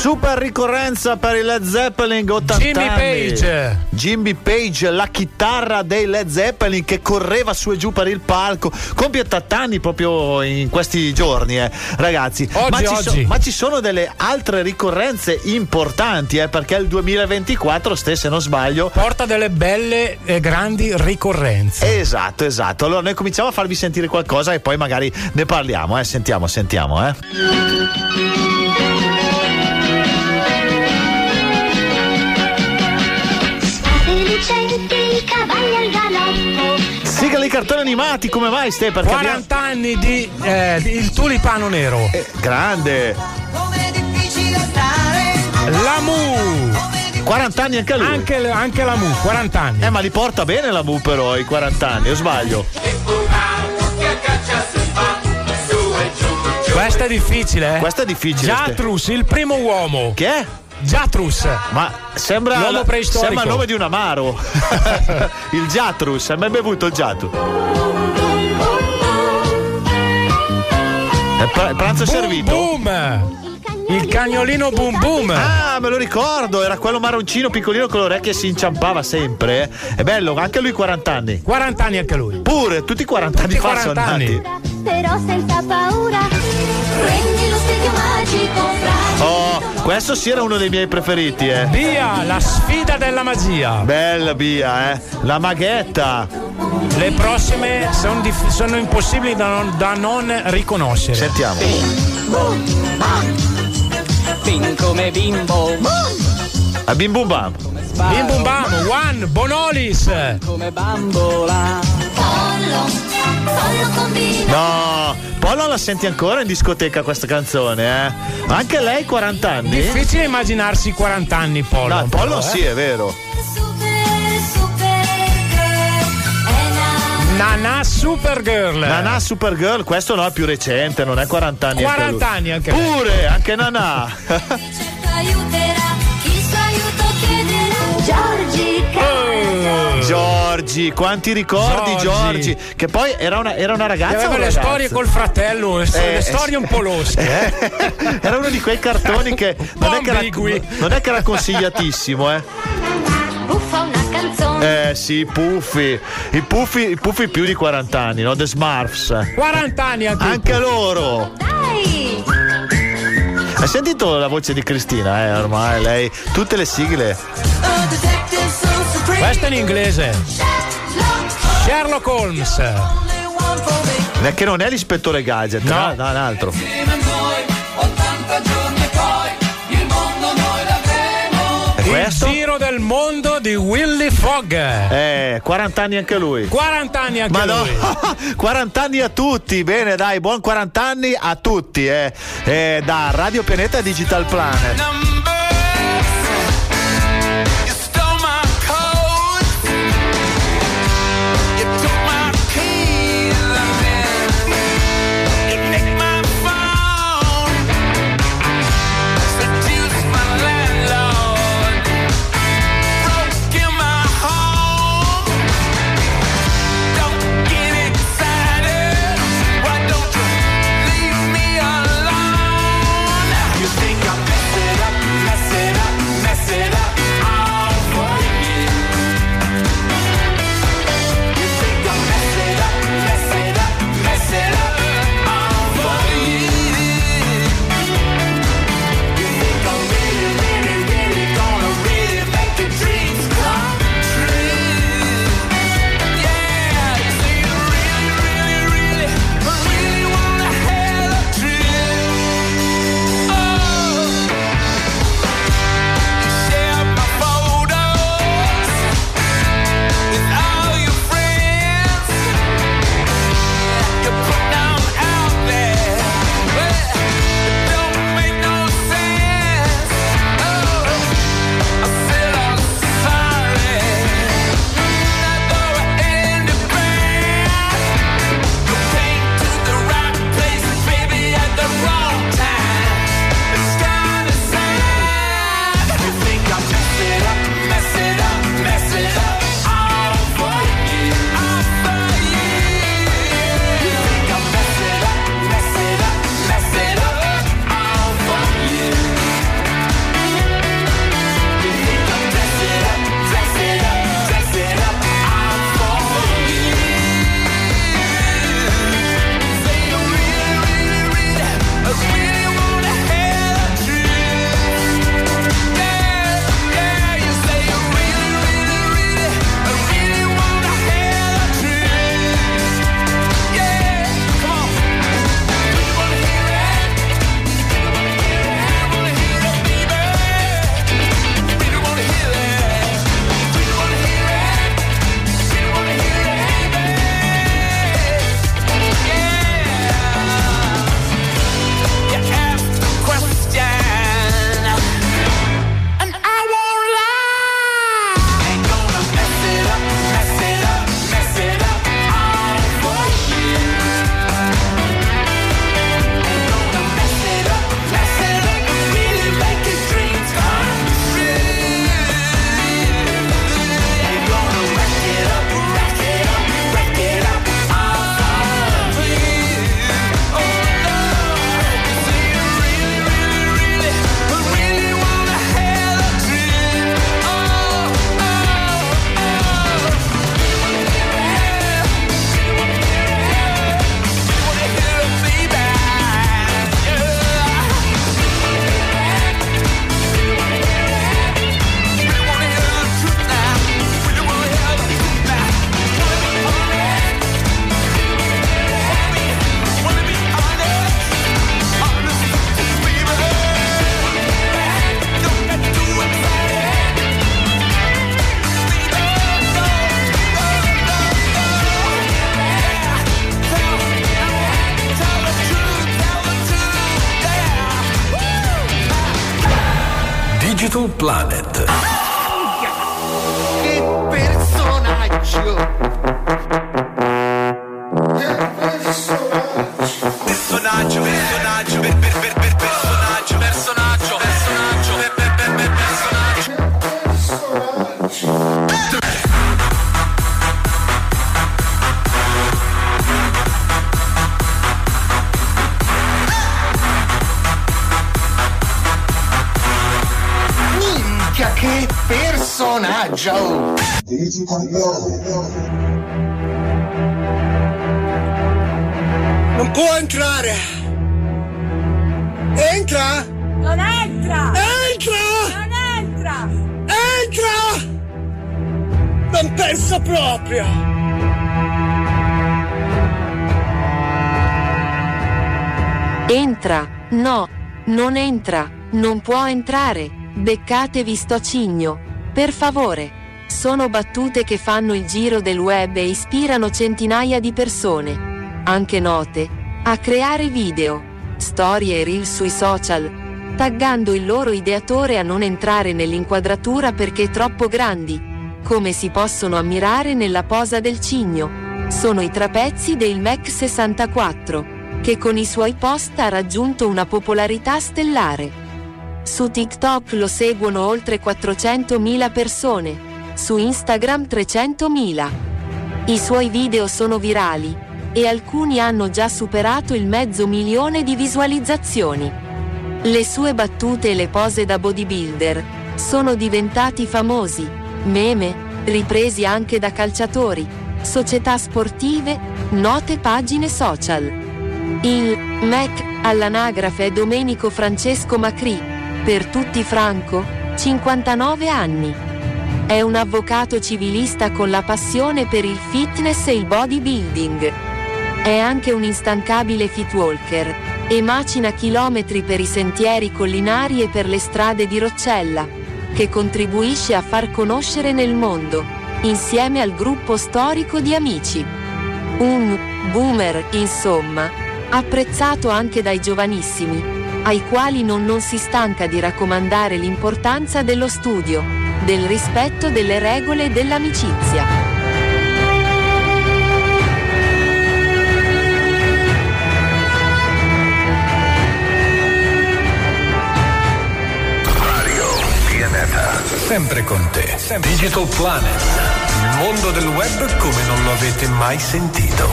Super ricorrenza per i Led Zeppelin 80 Jimmy anni. Page. Jimmy Page, la chitarra dei Led Zeppelin che correva su e giù per il palco. Compie 80 anni proprio in questi giorni, eh. ragazzi. Oggi, ma, ci oggi. ma ci sono delle altre ricorrenze importanti, eh, perché il 2024, ste se non sbaglio, Porta delle belle e grandi ricorrenze. Esatto, esatto. Allora noi cominciamo a farvi sentire qualcosa e poi magari ne parliamo, eh. Sentiamo, sentiamo, eh. Cartoni animati, come mai ste? Perché 40 anni di, eh, di Il tulipano nero. abbiamo- grande. La Mu. 40 anni anche lui. Anche, anche la Mu, 40 anni. Eh, ma li porta bene la Mu però i 40 anni, o sbaglio? Questa è difficile, eh. Questa è difficile. Jatrus, il primo uomo. Che è? Jatrus. Ma sembra L'uomo preistorico. Sembra il nome di un amaro. il Jatrus, hai mai bevuto il Jatrus? È pra- pranzo Boom, servito? Boom. Il cagnolino boom boom. Ah, me lo ricordo, era quello marroncino piccolino con le orecchie e si inciampava sempre. eh. È bello, anche lui 40 anni. 40 anni anche lui. Pure, tutti 40 anni Tutti fa sono 40 anni. nati. Però senza paura. Prendi lo specchio magico, questo sì era uno dei miei preferiti, eh. Via, la sfida della magia. Bella Bia, eh. La maghetta. Le prossime son dif- sono impossibili da non, da non riconoscere. Sentiamo. Bim come bimbo, A bim bum bam. Bim bum bam, One, Bonolis. come bambola. Pollo, pollo combina. No, poi non la senti ancora in discoteca questa canzone, eh? Anche lei 40 anni? Difficile immaginarsi 40 anni Pollo. No, però, Pollo eh. sì, è vero. Super, super girl. È la Nana Supergirl. Nanà Supergirl, questo no, è più recente, non è 40 anni. anche 40 lui. anni anche. Pure, anche Nanà. Giorgi, quanti ricordi Giorgi. Giorgi. Che poi era una, era una Che ragazza. aveva le ragazzo? storie col fratello, le, Eh, le storie un po' losche. Eh. era uno di quei cartoni che non è che, era, non è che era consigliatissimo, eh. Buffa una canzone. Eh sì, i puffi. I puffi, i puffi più di 40 anni, no? The Smurfs. 40 anni anche. Anche loro. Dai. Hai sentito la voce di Cristina, eh? Ormai lei. Tutte le sigle. Questo è in inglese. Sherlock Holmes. Che non è l'ispettore Gadget, No. no, un altro. Il giro del mondo di Willy Fogg. Eh, 40 anni anche lui. 40 anni anche Ma no, lui. 40 anni a tutti, bene dai, buon 40 anni a tutti, eh. Eh, da Radio Pianeta Digital Planet. Non può entrare! Entra! Non entra! Entra! Non entra! Entra! Non penso proprio! Entra, no, non entra, non può entrare, beccatevi sto cigno, per favore. Sono battute che fanno il giro del web e ispirano centinaia di persone, anche note, a creare video, storie e reel sui social, taggando il loro ideatore a non entrare nell'inquadratura perché troppo grandi, come si possono ammirare nella posa del cigno. Sono i trapezzi del Mac 64 che con i suoi post ha raggiunto una popolarità stellare. Su TikTok lo seguono oltre 400.000 persone, su Instagram 300.000. I suoi video sono virali e alcuni hanno già superato il mezzo milione di visualizzazioni. Le sue battute e le pose da bodybuilder sono diventati famosi, meme, ripresi anche da calciatori, società sportive, note pagine social. Il Mac all'anagrafe è Domenico Francesco Macri, per tutti Franco, 59 anni. È un avvocato civilista con la passione per il fitness e il bodybuilding. È anche un instancabile fitwalker e macina chilometri per i sentieri collinari e per le strade di Roccella, che contribuisce a far conoscere nel mondo, insieme al gruppo storico di amici. Un boomer, insomma, apprezzato anche dai giovanissimi, ai quali non, non si stanca di raccomandare l'importanza dello studio, del rispetto delle regole e dell'amicizia. Radio Pianeta. Sempre con te. Digital Planet. Il mondo del web come non lo avete mai sentito.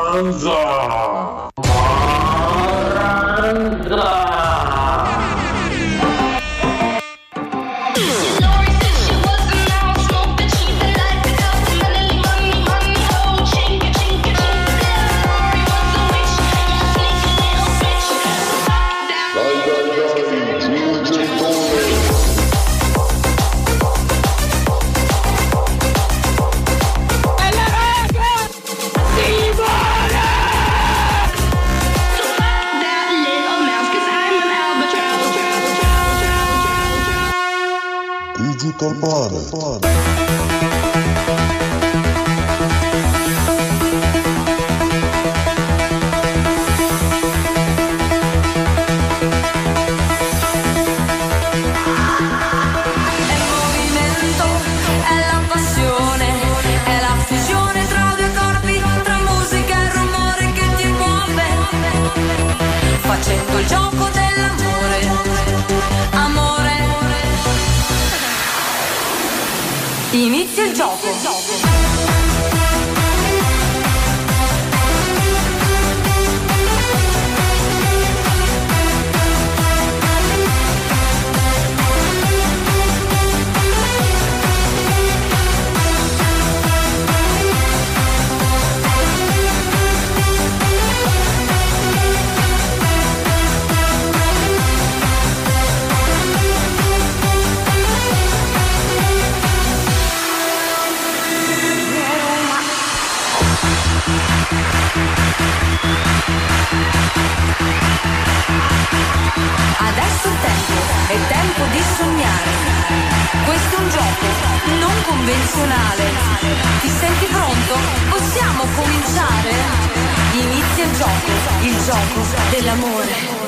Maranza! Digital Planet. Inizia il gioco. Convenzionale. Ti senti pronto? Possiamo cominciare? Inizia il gioco, il gioco dell'amore.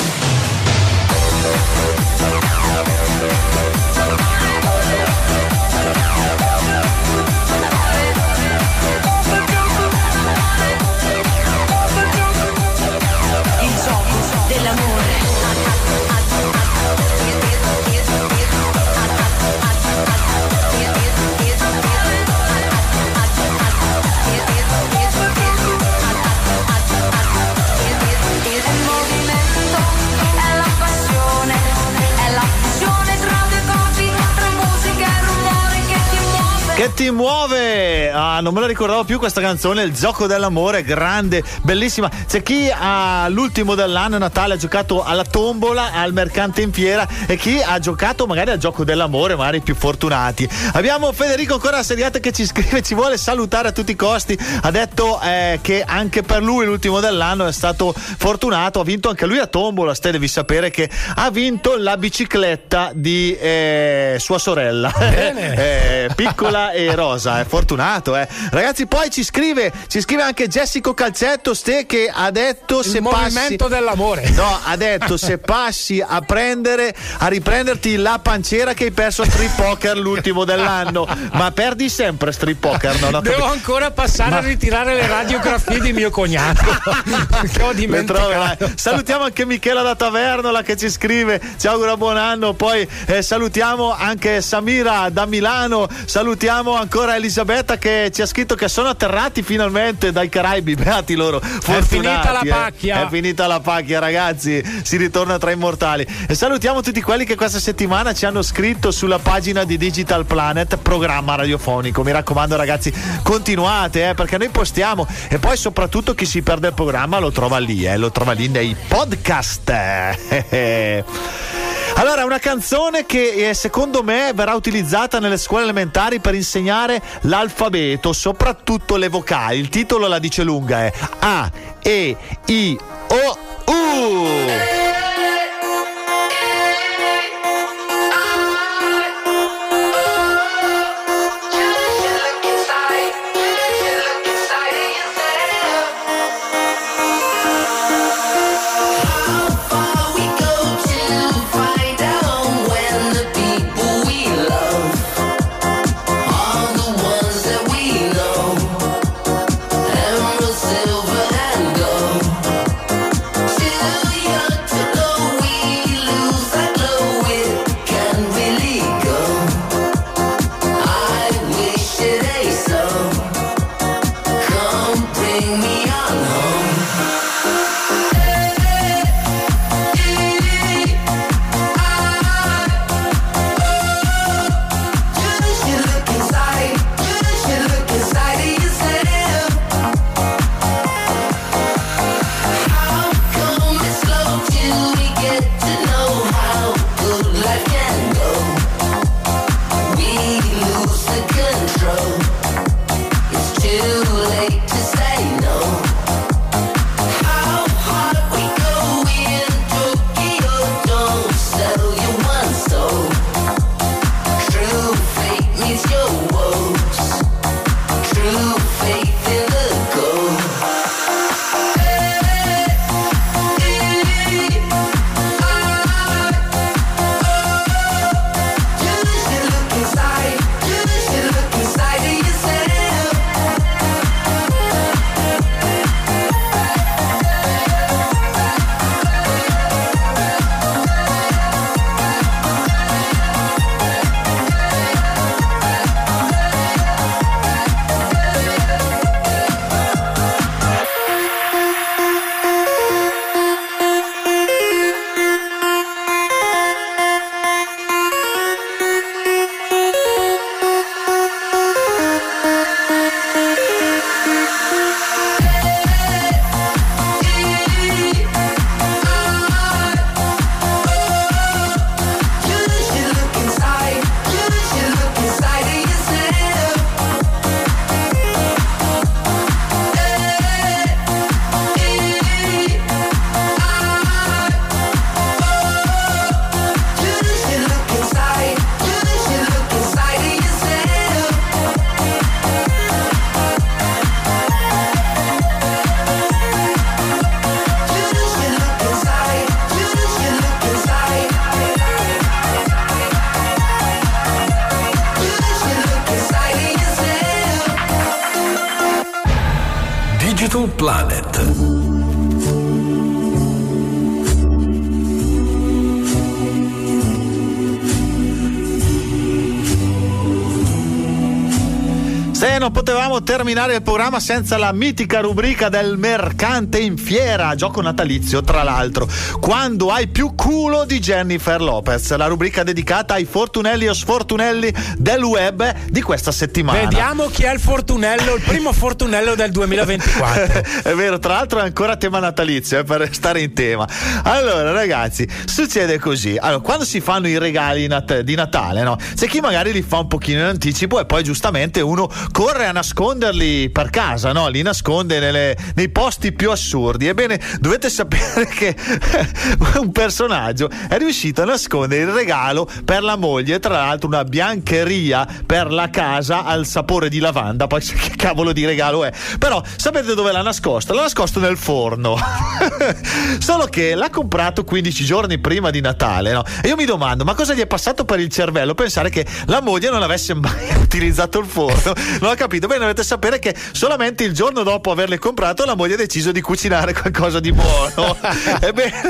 Non me la ricordavo più questa canzone, Il gioco dell'amore, grande, bellissima. C'è chi all'ultimo dell'anno Natale ha giocato alla tombola, al mercante in fiera e chi ha giocato magari al gioco dell'amore, magari i più fortunati. Abbiamo Federico ancora Seriate che ci scrive, ci vuole salutare a tutti i costi. Ha detto eh, che anche per lui l'ultimo dell'anno è stato fortunato, ha vinto anche lui a tombola. Ste devi sapere che ha vinto la bicicletta di eh, sua sorella. Eh, piccola e rosa, è fortunato, eh. Ragazzi, poi ci scrive, ci scrive anche Jessico Calcetto Ste che ha detto se movimento passi dell'amore. No, ha detto se passi a prendere a riprenderti la panciera che hai perso a street poker l'ultimo dell'anno, ma perdi sempre street poker, ho Devo ancora passare Ma- a ritirare le radiografie di mio cognato. che ho dimenticato. Salutiamo anche Michela da Tavernola che ci scrive, ci augura buon anno. Poi eh, salutiamo anche Samira da Milano. Salutiamo ancora Elisabetta che ci ha scritto che sono atterrati finalmente dai Caraibi. Beati loro. Fortunati, finita la eh. pacchia. È finita la pacchia, ragazzi. Si ritorna tra immortali. E salutiamo tutti quelli che questa settimana ci hanno scritto sulla pagina di Digital Planet, programma radiofonico. Mi raccomando, ragazzi, continuate eh, perché noi postiamo. E poi, soprattutto, chi si perde il programma lo trova lì, eh, lo trova lì nei podcast. Eh. Allora, una canzone che eh, secondo me verrà utilizzata nelle scuole elementari per insegnare l'alfabeto, soprattutto le vocali. Il titolo la dice lunga, è A, E, I, O, U. Bring me terminare il programma senza la mitica rubrica del mercante in fiera, gioco natalizio tra l'altro, quando hai più culo di Jennifer Lopez, la rubrica dedicata ai fortunelli o sfortunelli del web di questa settimana. Vediamo chi è il fortunello, il primo fortunello del 2024. è vero, tra l'altro è ancora tema natalizio, eh, per restare in tema. Allora, ragazzi, succede così. Allora, quando si fanno i regali nat- di Natale, no? C'è chi magari li fa un pochino in anticipo e poi giustamente uno corre a nasconderli per casa, no? Li nasconde nelle- nei posti più assurdi. Ebbene, dovete sapere che un personaggio è riuscito a nascondere il regalo per la moglie, tra l'altro una biancheria per la casa al sapore di lavanda. Poi che cavolo di regalo è? Però sapete dove l'ha nascosto? L'ha nascosto nel forno. Solo che l'ha comprato 15 giorni prima di Natale, no? E io mi domando, ma cosa gli è passato per il cervello pensare che la moglie non avesse mai utilizzato il forno? Non ho capito. Bene, dovete sapere che solamente il giorno dopo averle comprato la moglie ha deciso di cucinare qualcosa di buono. ebbene,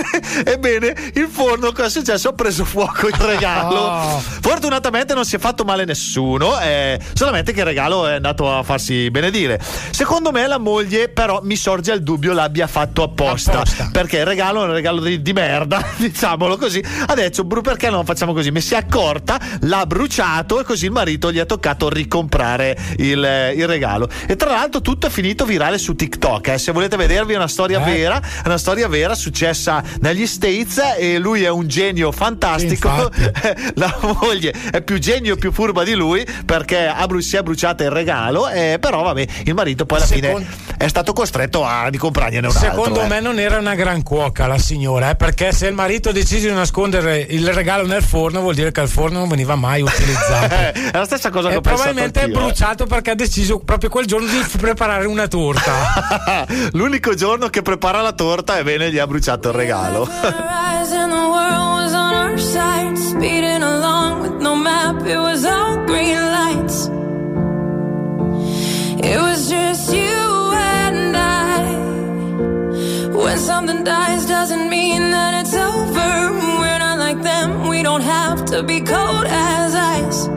ebbene, il forno cosa è successo? Ha preso fuoco il regalo. Oh. Fortunatamente non si è fatto male nessuno, eh, solamente che il regalo è andato a farsi benedire. Secondo me la moglie però mi sorge il dubbio l'abbia fatto apposta, perché il regalo è un regalo di, di merda, diciamolo così. Adesso perché non facciamo così? Mi si è accorta, l'ha bruciato e così il marito gli ha toccato ricomprare il, eh, il regalo. E tra l'altro tutto è finito virale su TikTok, eh. se volete vedervi è una storia Eh. vera, è una storia vera successa negli States e lui è un genio fantastico. la moglie è più genio, più furba di lui perché si è bruciata il regalo, eh, però vabbè, il marito poi alla Secon- fine è stato costretto a di comprargliene un altro. Secondo eh. me non era una gran cuoca la signora, eh, perché se il marito ha deciso di nascondere il regalo nel forno vuol dire che il forno non veniva mai utilizzato. è la stessa cosa che e ho pensato probabilmente è eh. bruciato perché ha deciso proprio quel giorno di preparare una torta. L'unico giorno che prepara la torta e bene gli ha bruciato il regalo. It was just you and I. When something dies, doesn't mean that it's over. We're not like them. We don't have to be cold as ice.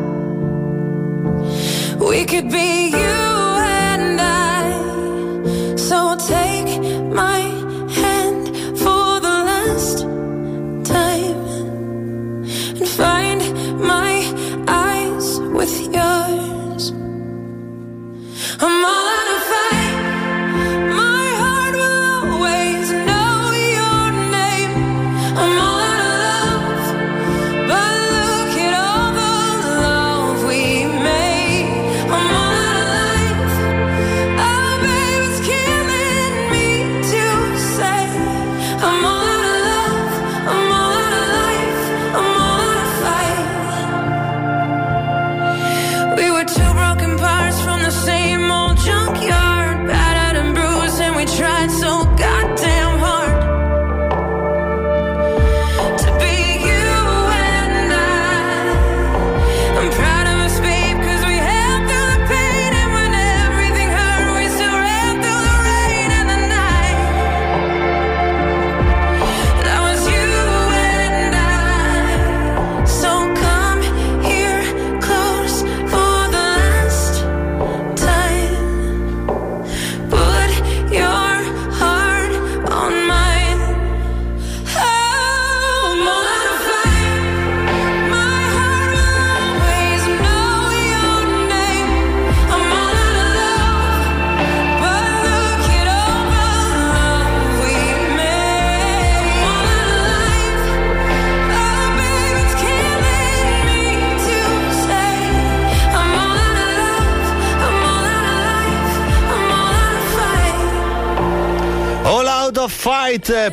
We could be you I'm uh,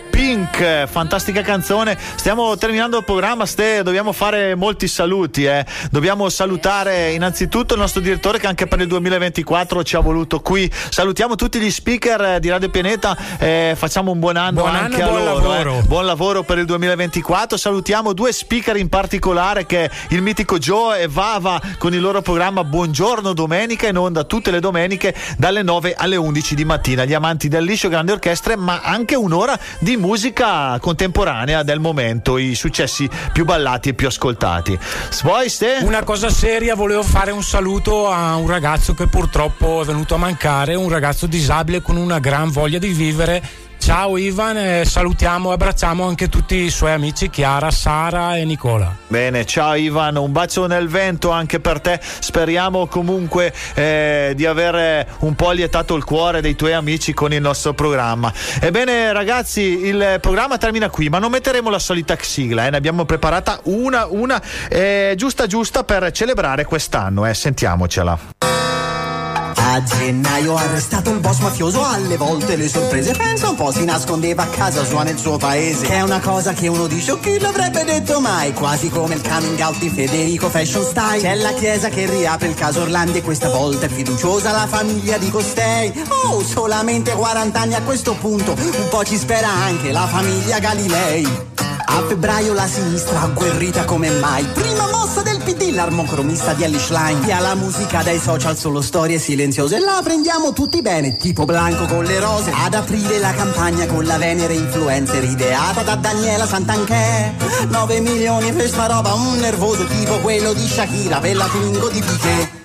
eh, fantastica canzone. Stiamo terminando il programma, Ste, dobbiamo fare molti saluti. eh. Dobbiamo salutare innanzitutto il nostro direttore che anche per il 2024 ci ha voluto qui. Salutiamo tutti gli speaker eh, di Radio Pianeta, eh, facciamo un buon anno Buon anche anno, a buon loro. lavoro. eh. Buon lavoro per il 2024. Salutiamo due speaker in particolare che il mitico Joe e Vava con il loro programma Buongiorno Domenica in onda tutte le domeniche dalle 9 alle 11 di mattina. Gli amanti del liscio, grandi orchestre, ma anche un'ora di musica contemporanea del momento, i successi più ballati e più ascoltati. Poi, Ste? Una cosa seria, volevo fare un saluto a un ragazzo che purtroppo è venuto a mancare, un ragazzo disabile con una gran voglia di vivere. Ciao Ivan, e salutiamo e abbracciamo anche tutti i suoi amici Chiara, Sara e Nicola. Bene, ciao Ivan, un bacio nel vento anche per te. Speriamo comunque eh, di aver un po' lietato il cuore dei tuoi amici con il nostro programma. Ebbene, ragazzi, il programma termina qui, ma non metteremo la solita sigla, eh. ne abbiamo preparata una, una eh, giusta giusta per celebrare quest'anno, eh. sentiamocela. A gennaio arrestato il boss mafioso, alle volte le sorprese, pensa un po', si nascondeva a casa sua nel suo paese. Che è una cosa che uno dice, oh, chi l'avrebbe detto mai? Quasi come il coming out di Federico Fashion Style. C'è la chiesa che riapre il caso Orlandi e questa volta è fiduciosa la famiglia di costei. Oh, solamente 40 anni a questo punto, un po' ci spera anche la famiglia Galilei. A febbraio la sinistra agguerrita come mai. Prima mossa del PD, l'armocromista di Alice Line. Via la musica dai social, solo storie silenziose. La prendiamo tutti bene, tipo Blanco con le rose. Ad aprile la campagna con la Venere influencer ideata da Daniela Santanchè. 9 milioni per sta roba, un nervoso tipo quello di Shakira per la Twingo di Piquet.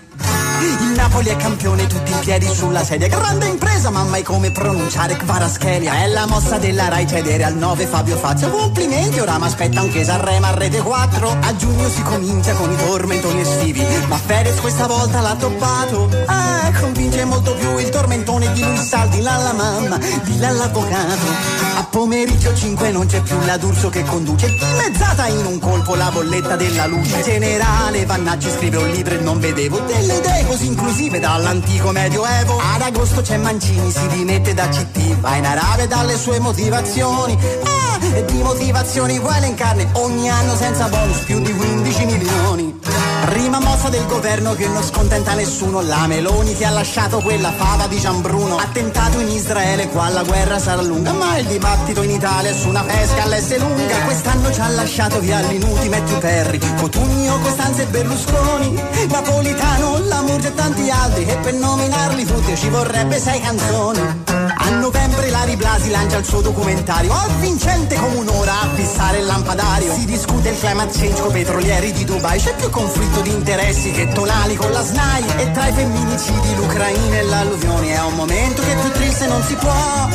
Il Napoli è campione tutti in piedi sulla sedia. Grande impresa ma mai come pronunciare Kvaraschelia È la mossa della Rai cedere al 9 Fabio Fazio. Complimenti ora mi aspetta anche Sanremo a Rete 4 A giugno si comincia con i tormentoni estivi. Ma Fedez questa volta l'ha toppato. Ah, convince molto più il tormentone di Luis Saldi Lalla mamma, di l'avvocato. A pomeriggio 5 non c'è più la D'Urso che conduce. Dimezzata in un colpo la bolletta della luce. Generale Vannacci scrive un libro e non vedevo delle idee così inclusive dall'antico medioevo. Ad agosto c'è Mancini si dimette da CT va in Arabia dalle sue motivazioni. Ah, e di motivazioni uguali in carne ogni anno senza bonus più di 15 milioni. Prima mossa del governo che non scontenta nessuno La Meloni che ha lasciato quella fava di Gianbruno Attentato in Israele, qua la guerra sarà lunga Ma il dibattito in Italia su una pesca all'S lunga. Quest'anno ci ha lasciato via Linuti, Matthew Perry Cotugno, Costanza e Berlusconi. Napolitano, la Murgia e tanti altri E per nominarli tutti ci vorrebbe sei canzoni. A novembre Lari Blasi lancia il suo documentario Avvincente come un'ora a fissare il lampadario. Si discute il climate change con petrolieri di Dubai C'è più conflitto di interessi che tonali con la SNAI E tra i femminicidi l'Ucraina e l'alluvione È un momento che più triste non si può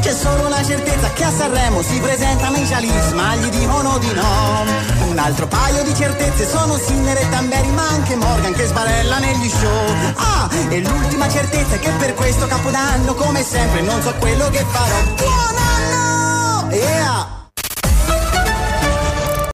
C'è solo la certezza che a Sanremo si presentano i Jalis Ma gli dicono di no un altro paio di certezze sono Sinner e Tamberi ma anche Morgan che sbarella negli show Ah, e l'ultima certezza è che per questo capodanno come sempre non so quello che farò Buon anno! Yeah!